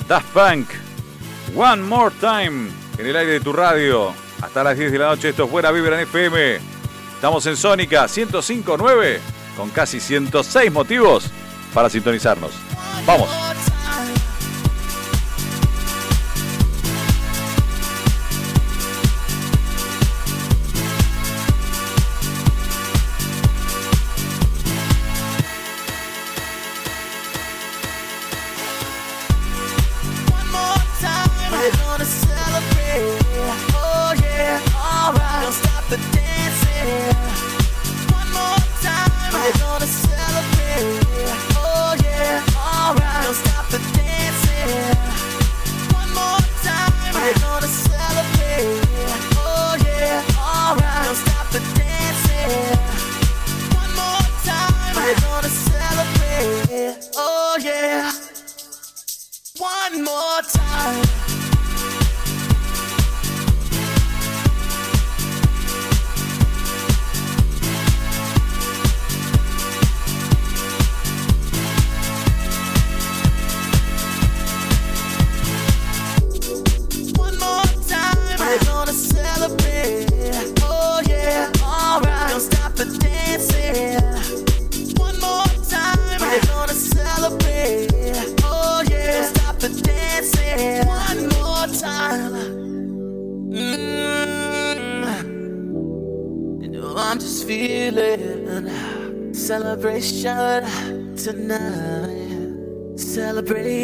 Daft Punk, One More Time, en el aire de tu radio. Hasta las 10 de la noche, esto es Buena Vibra en FM. Estamos en Sónica 105.9, con casi 106 motivos para sintonizarnos. Vamos. Tonight. Celebrate.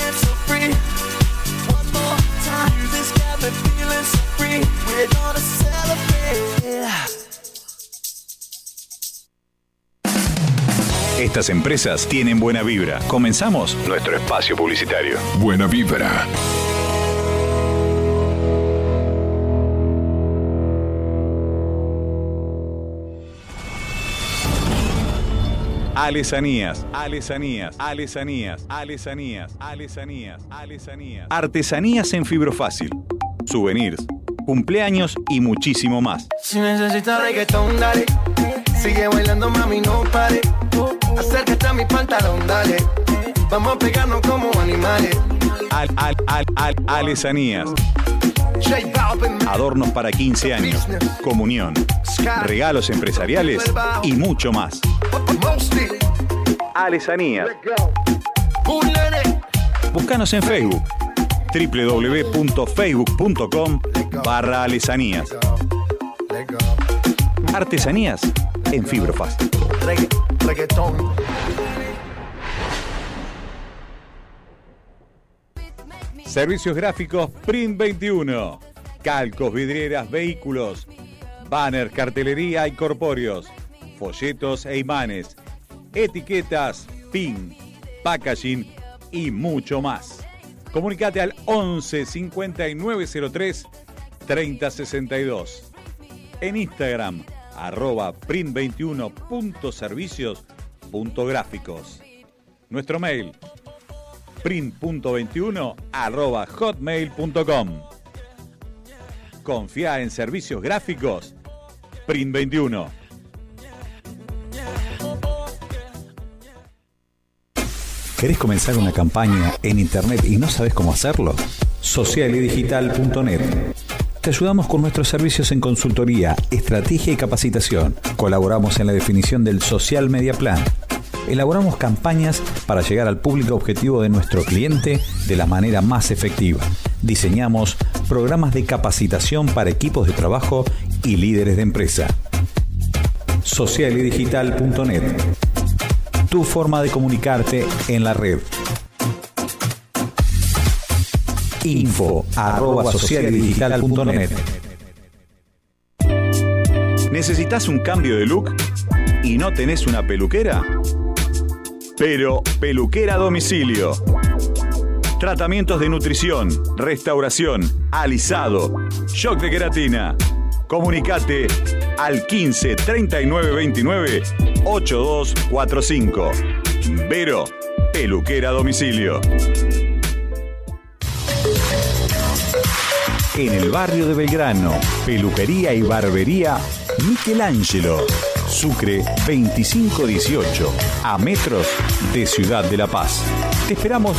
dance so free. One more time. Music's got me feeling so free. We're gonna celebrate. Estas empresas tienen buena vibra. Comenzamos nuestro espacio publicitario. Buena vibra. Alesanías, alesanías, alesanías, alesanías, alesanías, alesanías. Artesanías en fibro fácil. Souvenirs, cumpleaños y muchísimo más. Si necesitas reggaetón, dale. Sigue bailando, mami, no pare. Acércate a mi pantalón, dale. Vamos a pegarnos como animales. Al, al, al, al, alesanías. Adornos para 15 años, comunión, regalos empresariales y mucho más. Bulere. Búscanos en Facebook www.facebook.com barra alesanías. Artesanías en fibro fácil. Regga- reggaetón. Servicios gráficos Print 21. Calcos, vidrieras, vehículos. Banner, cartelería y corpóreos. Folletos e imanes etiquetas, PIN, packaging y mucho más. Comunicate al 11 5903 3062. En Instagram, arroba print21.servicios.gráficos. Nuestro mail, print.21 arroba Confía en servicios gráficos, print21. ¿Querés comenzar una campaña en Internet y no sabes cómo hacerlo? Socialidigital.net. Te ayudamos con nuestros servicios en consultoría, estrategia y capacitación. Colaboramos en la definición del Social Media Plan. Elaboramos campañas para llegar al público objetivo de nuestro cliente de la manera más efectiva. Diseñamos programas de capacitación para equipos de trabajo y líderes de empresa. Socialidigital.net tu forma de comunicarte en la red. Info arroba socialdigital.net. ¿Necesitas un cambio de look y no tenés una peluquera? Pero peluquera a domicilio. Tratamientos de nutrición, restauración, alisado, shock de queratina. Comunicate al 15 39 29 8245. Vero, peluquera domicilio. En el barrio de Belgrano, peluquería y barbería Michelangelo. Sucre 2518, a metros de Ciudad de La Paz. Te esperamos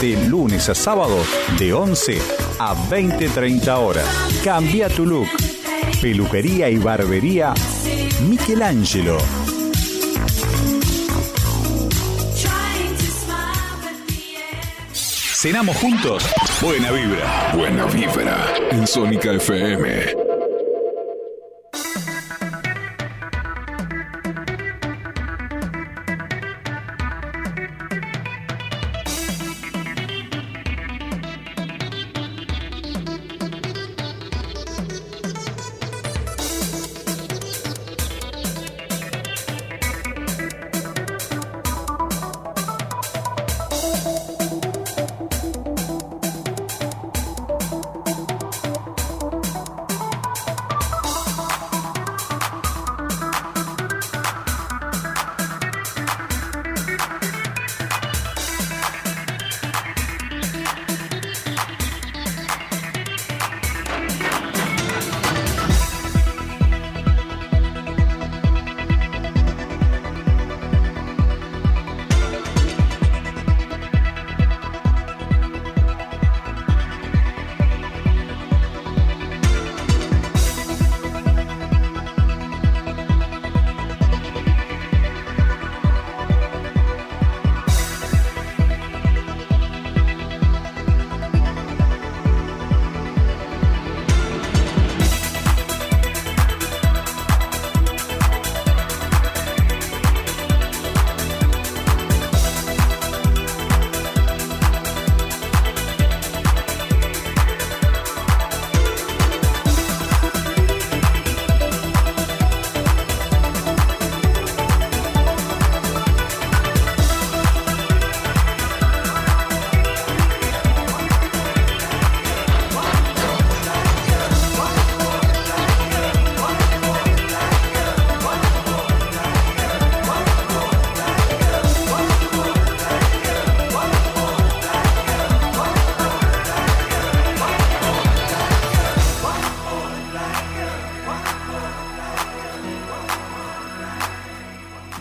de lunes a sábado de 11 a 20-30 horas. Cambia tu look. Peluquería y barbería Michelangelo. ¿Cenamos juntos? Buena vibra. Buena vibra. En Sónica FM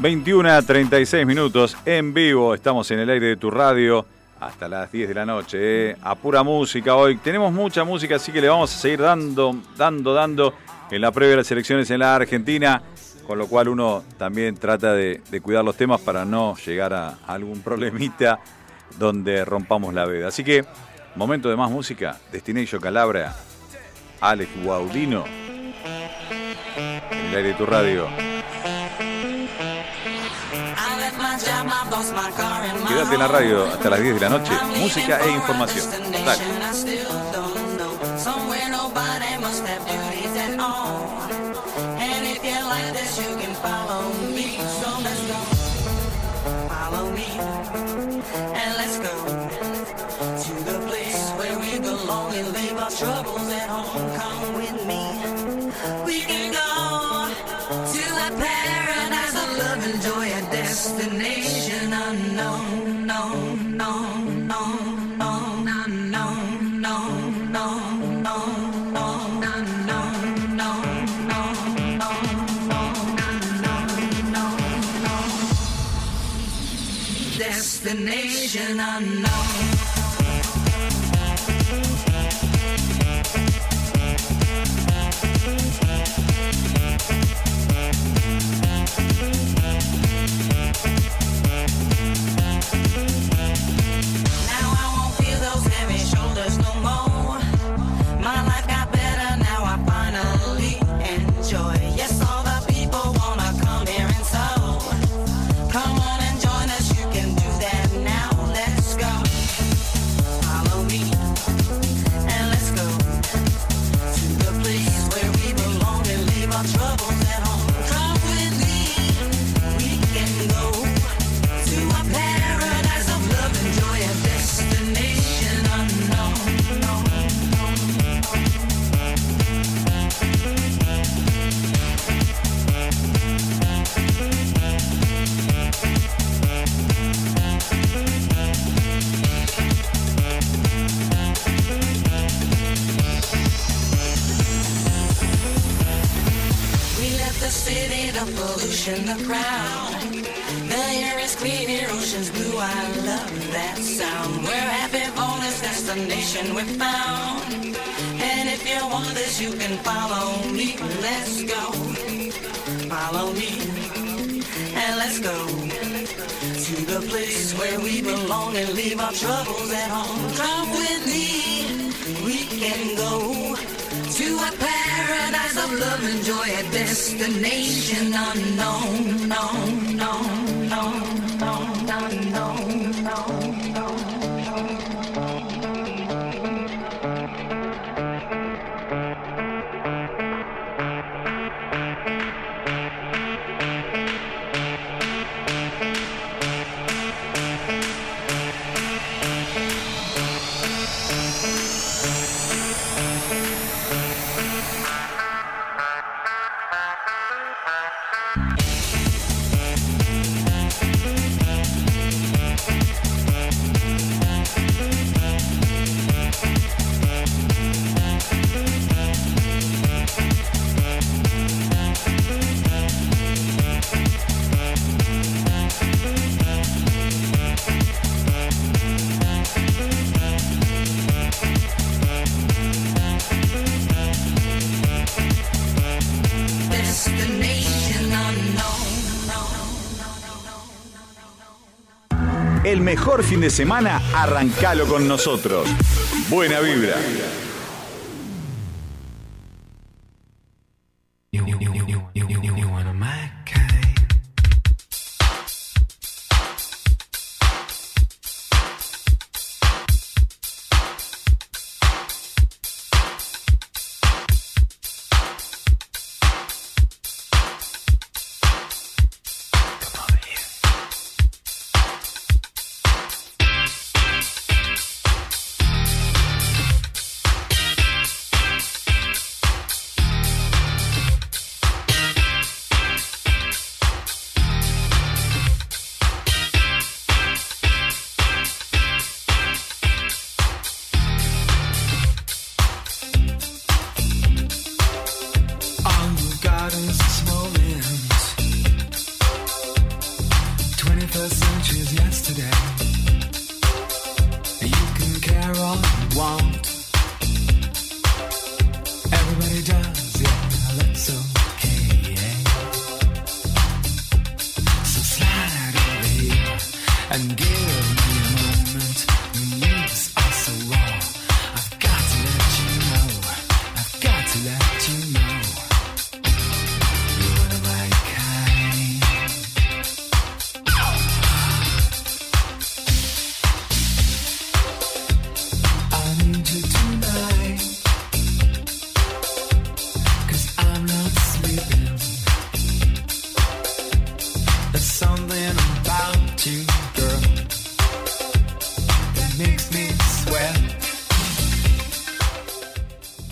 21 a 36 minutos en vivo. Estamos en el aire de tu radio hasta las 10 de la noche. ¿eh? A pura música hoy. Tenemos mucha música, así que le vamos a seguir dando, dando, dando en la previa de las elecciones en la Argentina. Con lo cual uno también trata de, cuidar los temas para no llegar a algún problemita donde rompamos la veda. Así que, momento de más música. Destination Calabria, Alex Guaudino. En el aire de tu radio. Quédate en la radio hasta las 10 de la noche. Música e información. Dale. Somewhere na na pollution, the crowd. The air is clean, your ocean's blue. I love that sound. We're happy this destination we found. And if you want this, you can follow me. Let's go. Follow me. And let's go to the place where we belong and leave our troubles at home. Come with me, we can go to a paradise of love and joy, a destination unknown, known, known, known, known, unknown, known, known. Mejor fin de semana, arrancalo con nosotros. Buena vibra.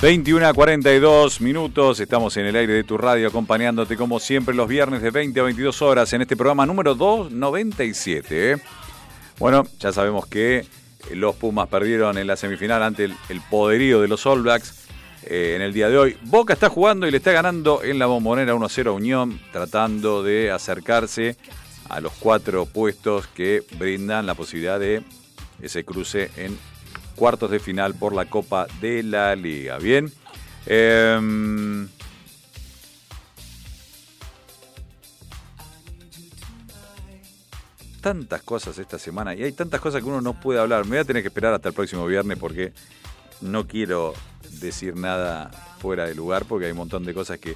21 a 42 minutos, estamos en el aire de tu radio acompañándote como siempre los viernes de 20 a 22 horas en este programa número 297. ¿eh? Bueno, ya sabemos que los Pumas perdieron en la semifinal ante el, el poderío de los All Blacks eh, en el día de hoy. Boca está jugando y le está ganando en la bombonera 1-0 a Unión, tratando de acercarse a los cuatro puestos que brindan la posibilidad de ese cruce en cuartos de final por la Copa de la Liga. Bien. Em, tantas cosas esta semana y hay tantas cosas que uno no puede hablar. Me voy a tener que esperar hasta el próximo viernes porque no quiero decir nada fuera de lugar porque hay un montón de cosas que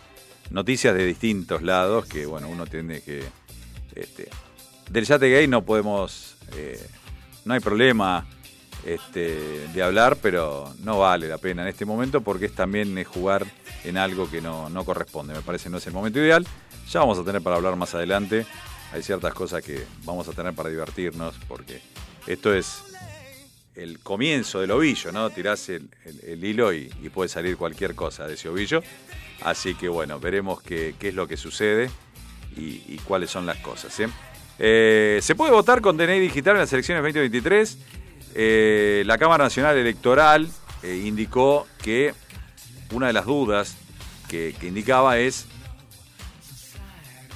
noticias de distintos lados que bueno uno tiene que este, del yate gay no podemos eh, no hay problema este, de hablar pero no vale la pena en este momento porque es también eh, jugar en algo que no, no corresponde me parece no es el momento ideal ya vamos a tener para hablar más adelante hay ciertas cosas que vamos a tener para divertirnos porque esto es el comienzo del ovillo, ¿no? Tirás el, el- hilo y, puede salir cualquier cosa de ese ovillo. Así que bueno, veremos qué, qué es lo que sucede y, y cuáles son las cosas. ¿eh? Eh, se puede votar con DNI digital en las elecciones 2023. Eh, la Cámara Nacional Electoral eh, indicó que una de las dudas que, indicaba es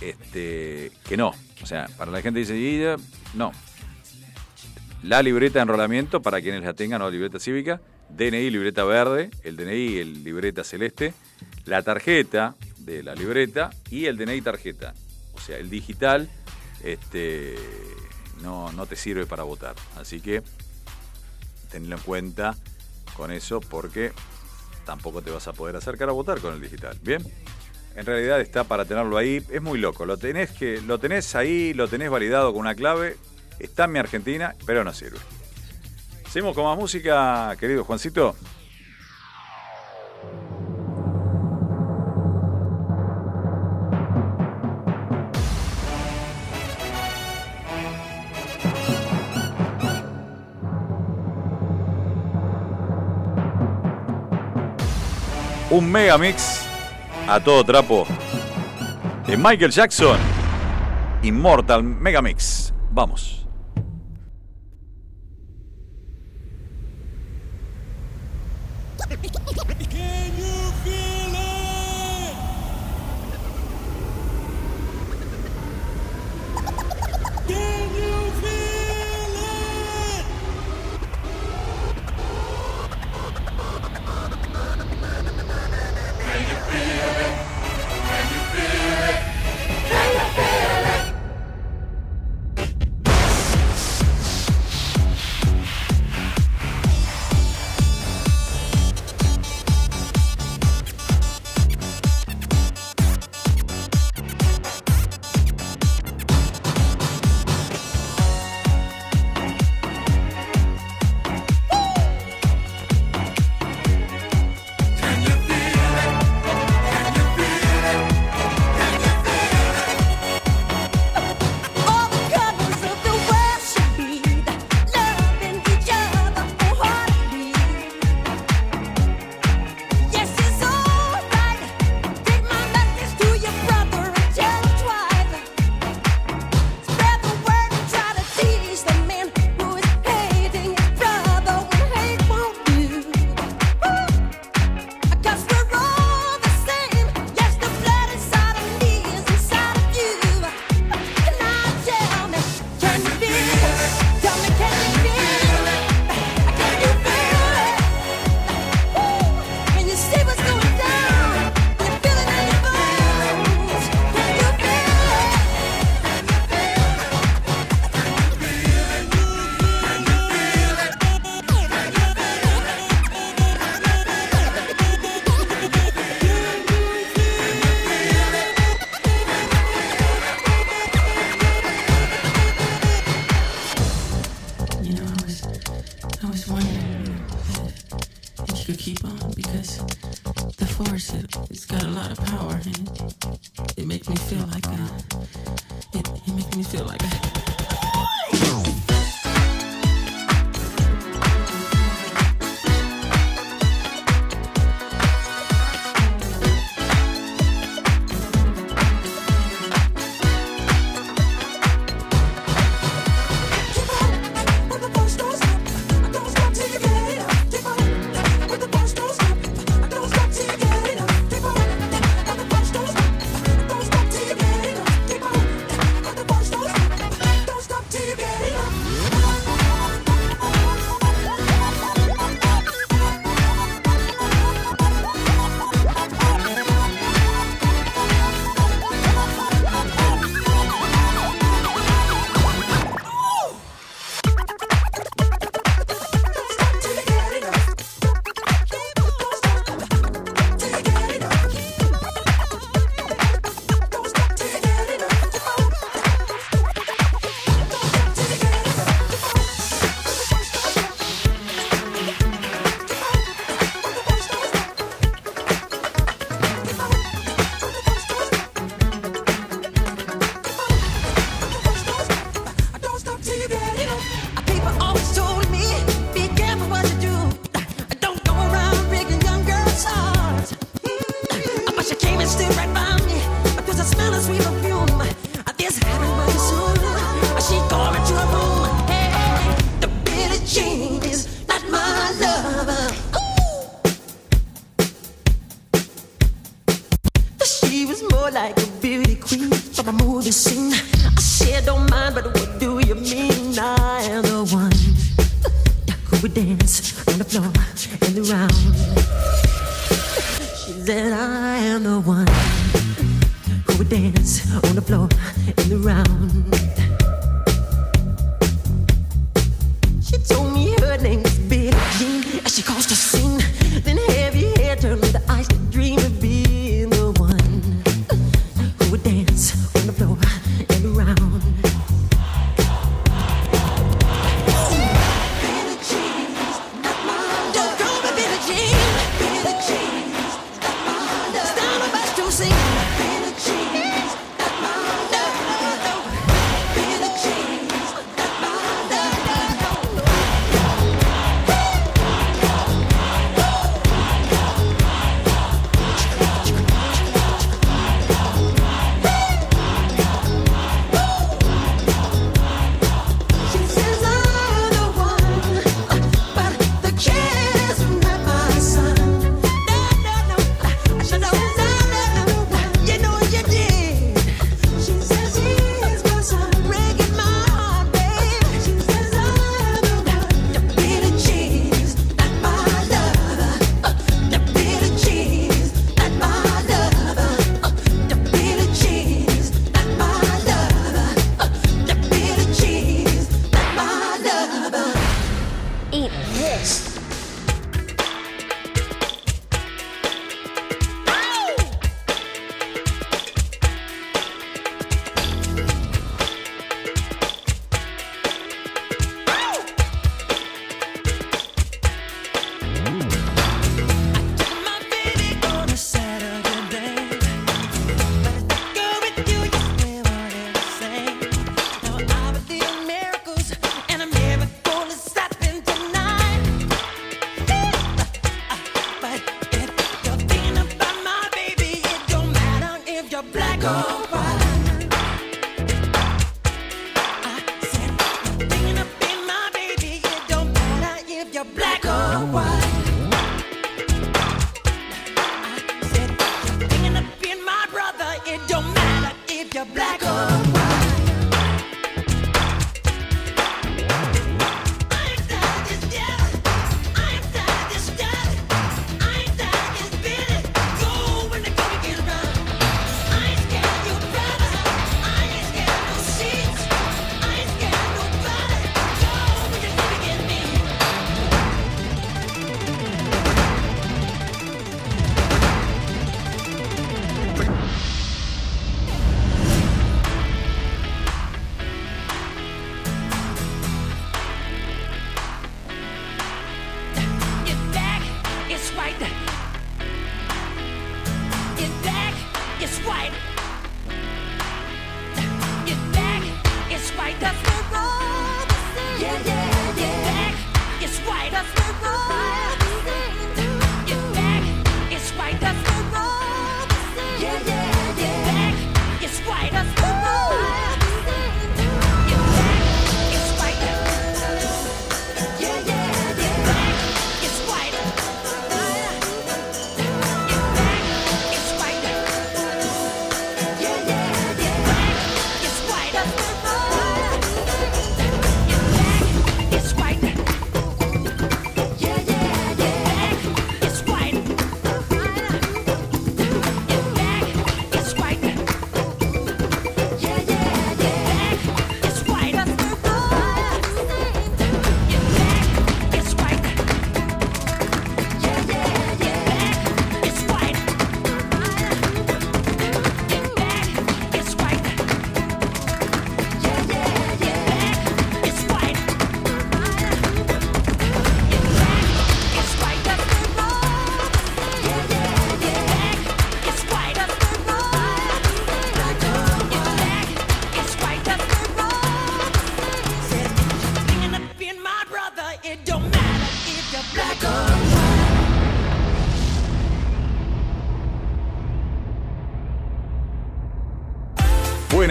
este, que no. O sea, para la gente dice, eh, no. La libreta de enrolamiento, para quienes la tengan, o la libreta cívica, DNI, libreta verde, el DNI, el libreta celeste, la tarjeta de la libreta y el DNI tarjeta. O sea, el digital este, no, no te sirve para votar. Así que tenlo en cuenta con eso porque tampoco te vas a poder acercar a votar con el digital. Bien, en realidad está para tenerlo ahí, es muy loco, lo tenés, que, lo tenés ahí, lo tenés validado con una clave, está en mi Argentina, pero no sirve. Seguimos con más música, querido Juancito. un megamix a todo trapo de Michael Jackson. Immortal Megamix. Vamos.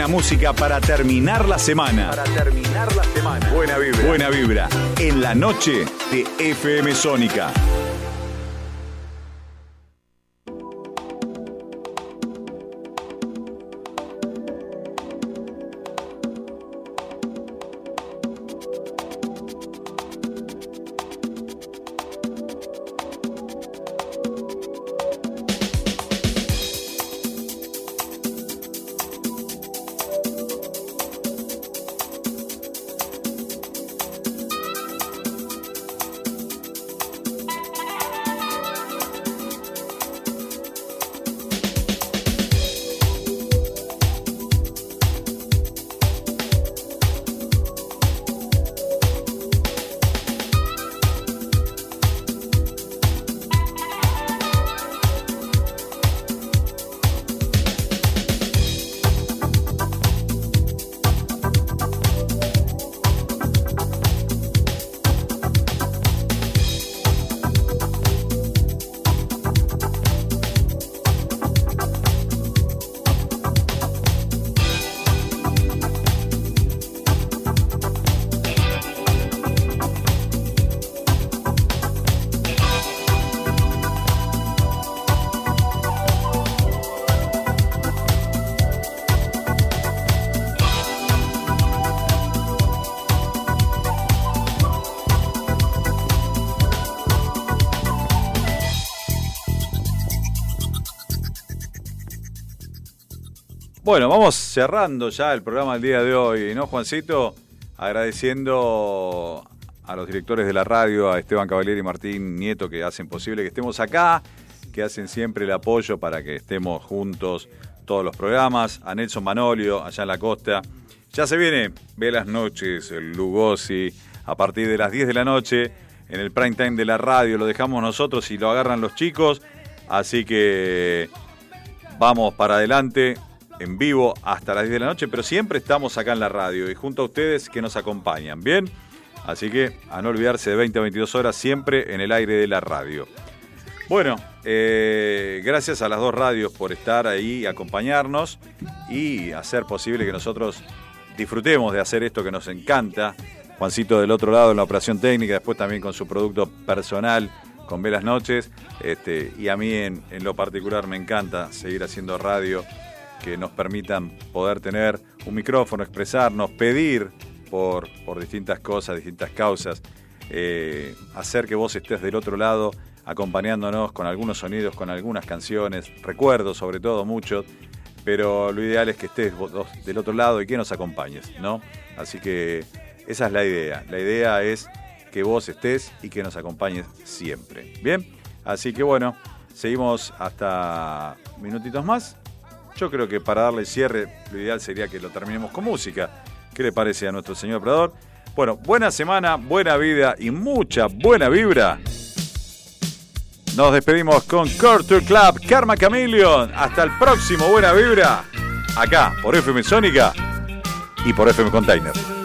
música para terminar la semana. Para terminar la semana. Buena vibra. Buena vibra. En la noche de FM Sónica. Bueno, vamos cerrando ya el programa del día de hoy, ¿no, Juancito? Agradeciendo a los directores de la radio, a Esteban Caballero y Martín Nieto, que hacen posible que estemos acá, que hacen siempre el apoyo para que estemos juntos todos los programas, a Nelson Manolio, allá en la costa. Ya se viene Velas Noches, Lugosi, a partir de las 10 de la noche, en el prime time de la radio, lo dejamos nosotros y lo agarran los chicos, así que vamos para adelante, en vivo hasta las 10 de la noche, pero siempre estamos acá en la radio y junto a ustedes que nos acompañan, ¿bien? Así que a no olvidarse de 20 a 22 horas siempre en el aire de la radio. Bueno, eh, gracias a las dos radios por estar ahí, acompañarnos y hacer posible que nosotros disfrutemos de hacer esto que nos encanta. Juancito del otro lado en la operación técnica, después también con su producto personal, con Velas Noches, este, y a mí en lo particular me encanta seguir haciendo radio que nos permitan poder tener un micrófono, expresarnos, pedir por, por distintas cosas, distintas causas, eh, hacer que vos estés del otro lado acompañándonos con algunos sonidos, con algunas canciones, recuerdos sobre todo muchos, pero lo ideal es que estés del otro lado y que nos acompañes, ¿no? Así que esa es la idea. La idea es que vos estés y que nos acompañes siempre. Bien, así que bueno, seguimos hasta minutitos más. Yo creo que para darle cierre, lo ideal sería que lo terminemos con música. ¿Qué le parece a nuestro señor operador? Bueno, buena semana, buena vida y mucha buena vibra. Nos despedimos con Culture Club, Karma Chameleon. Hasta el próximo Buena Vibra. Acá, por FM Sónica y por FM Container.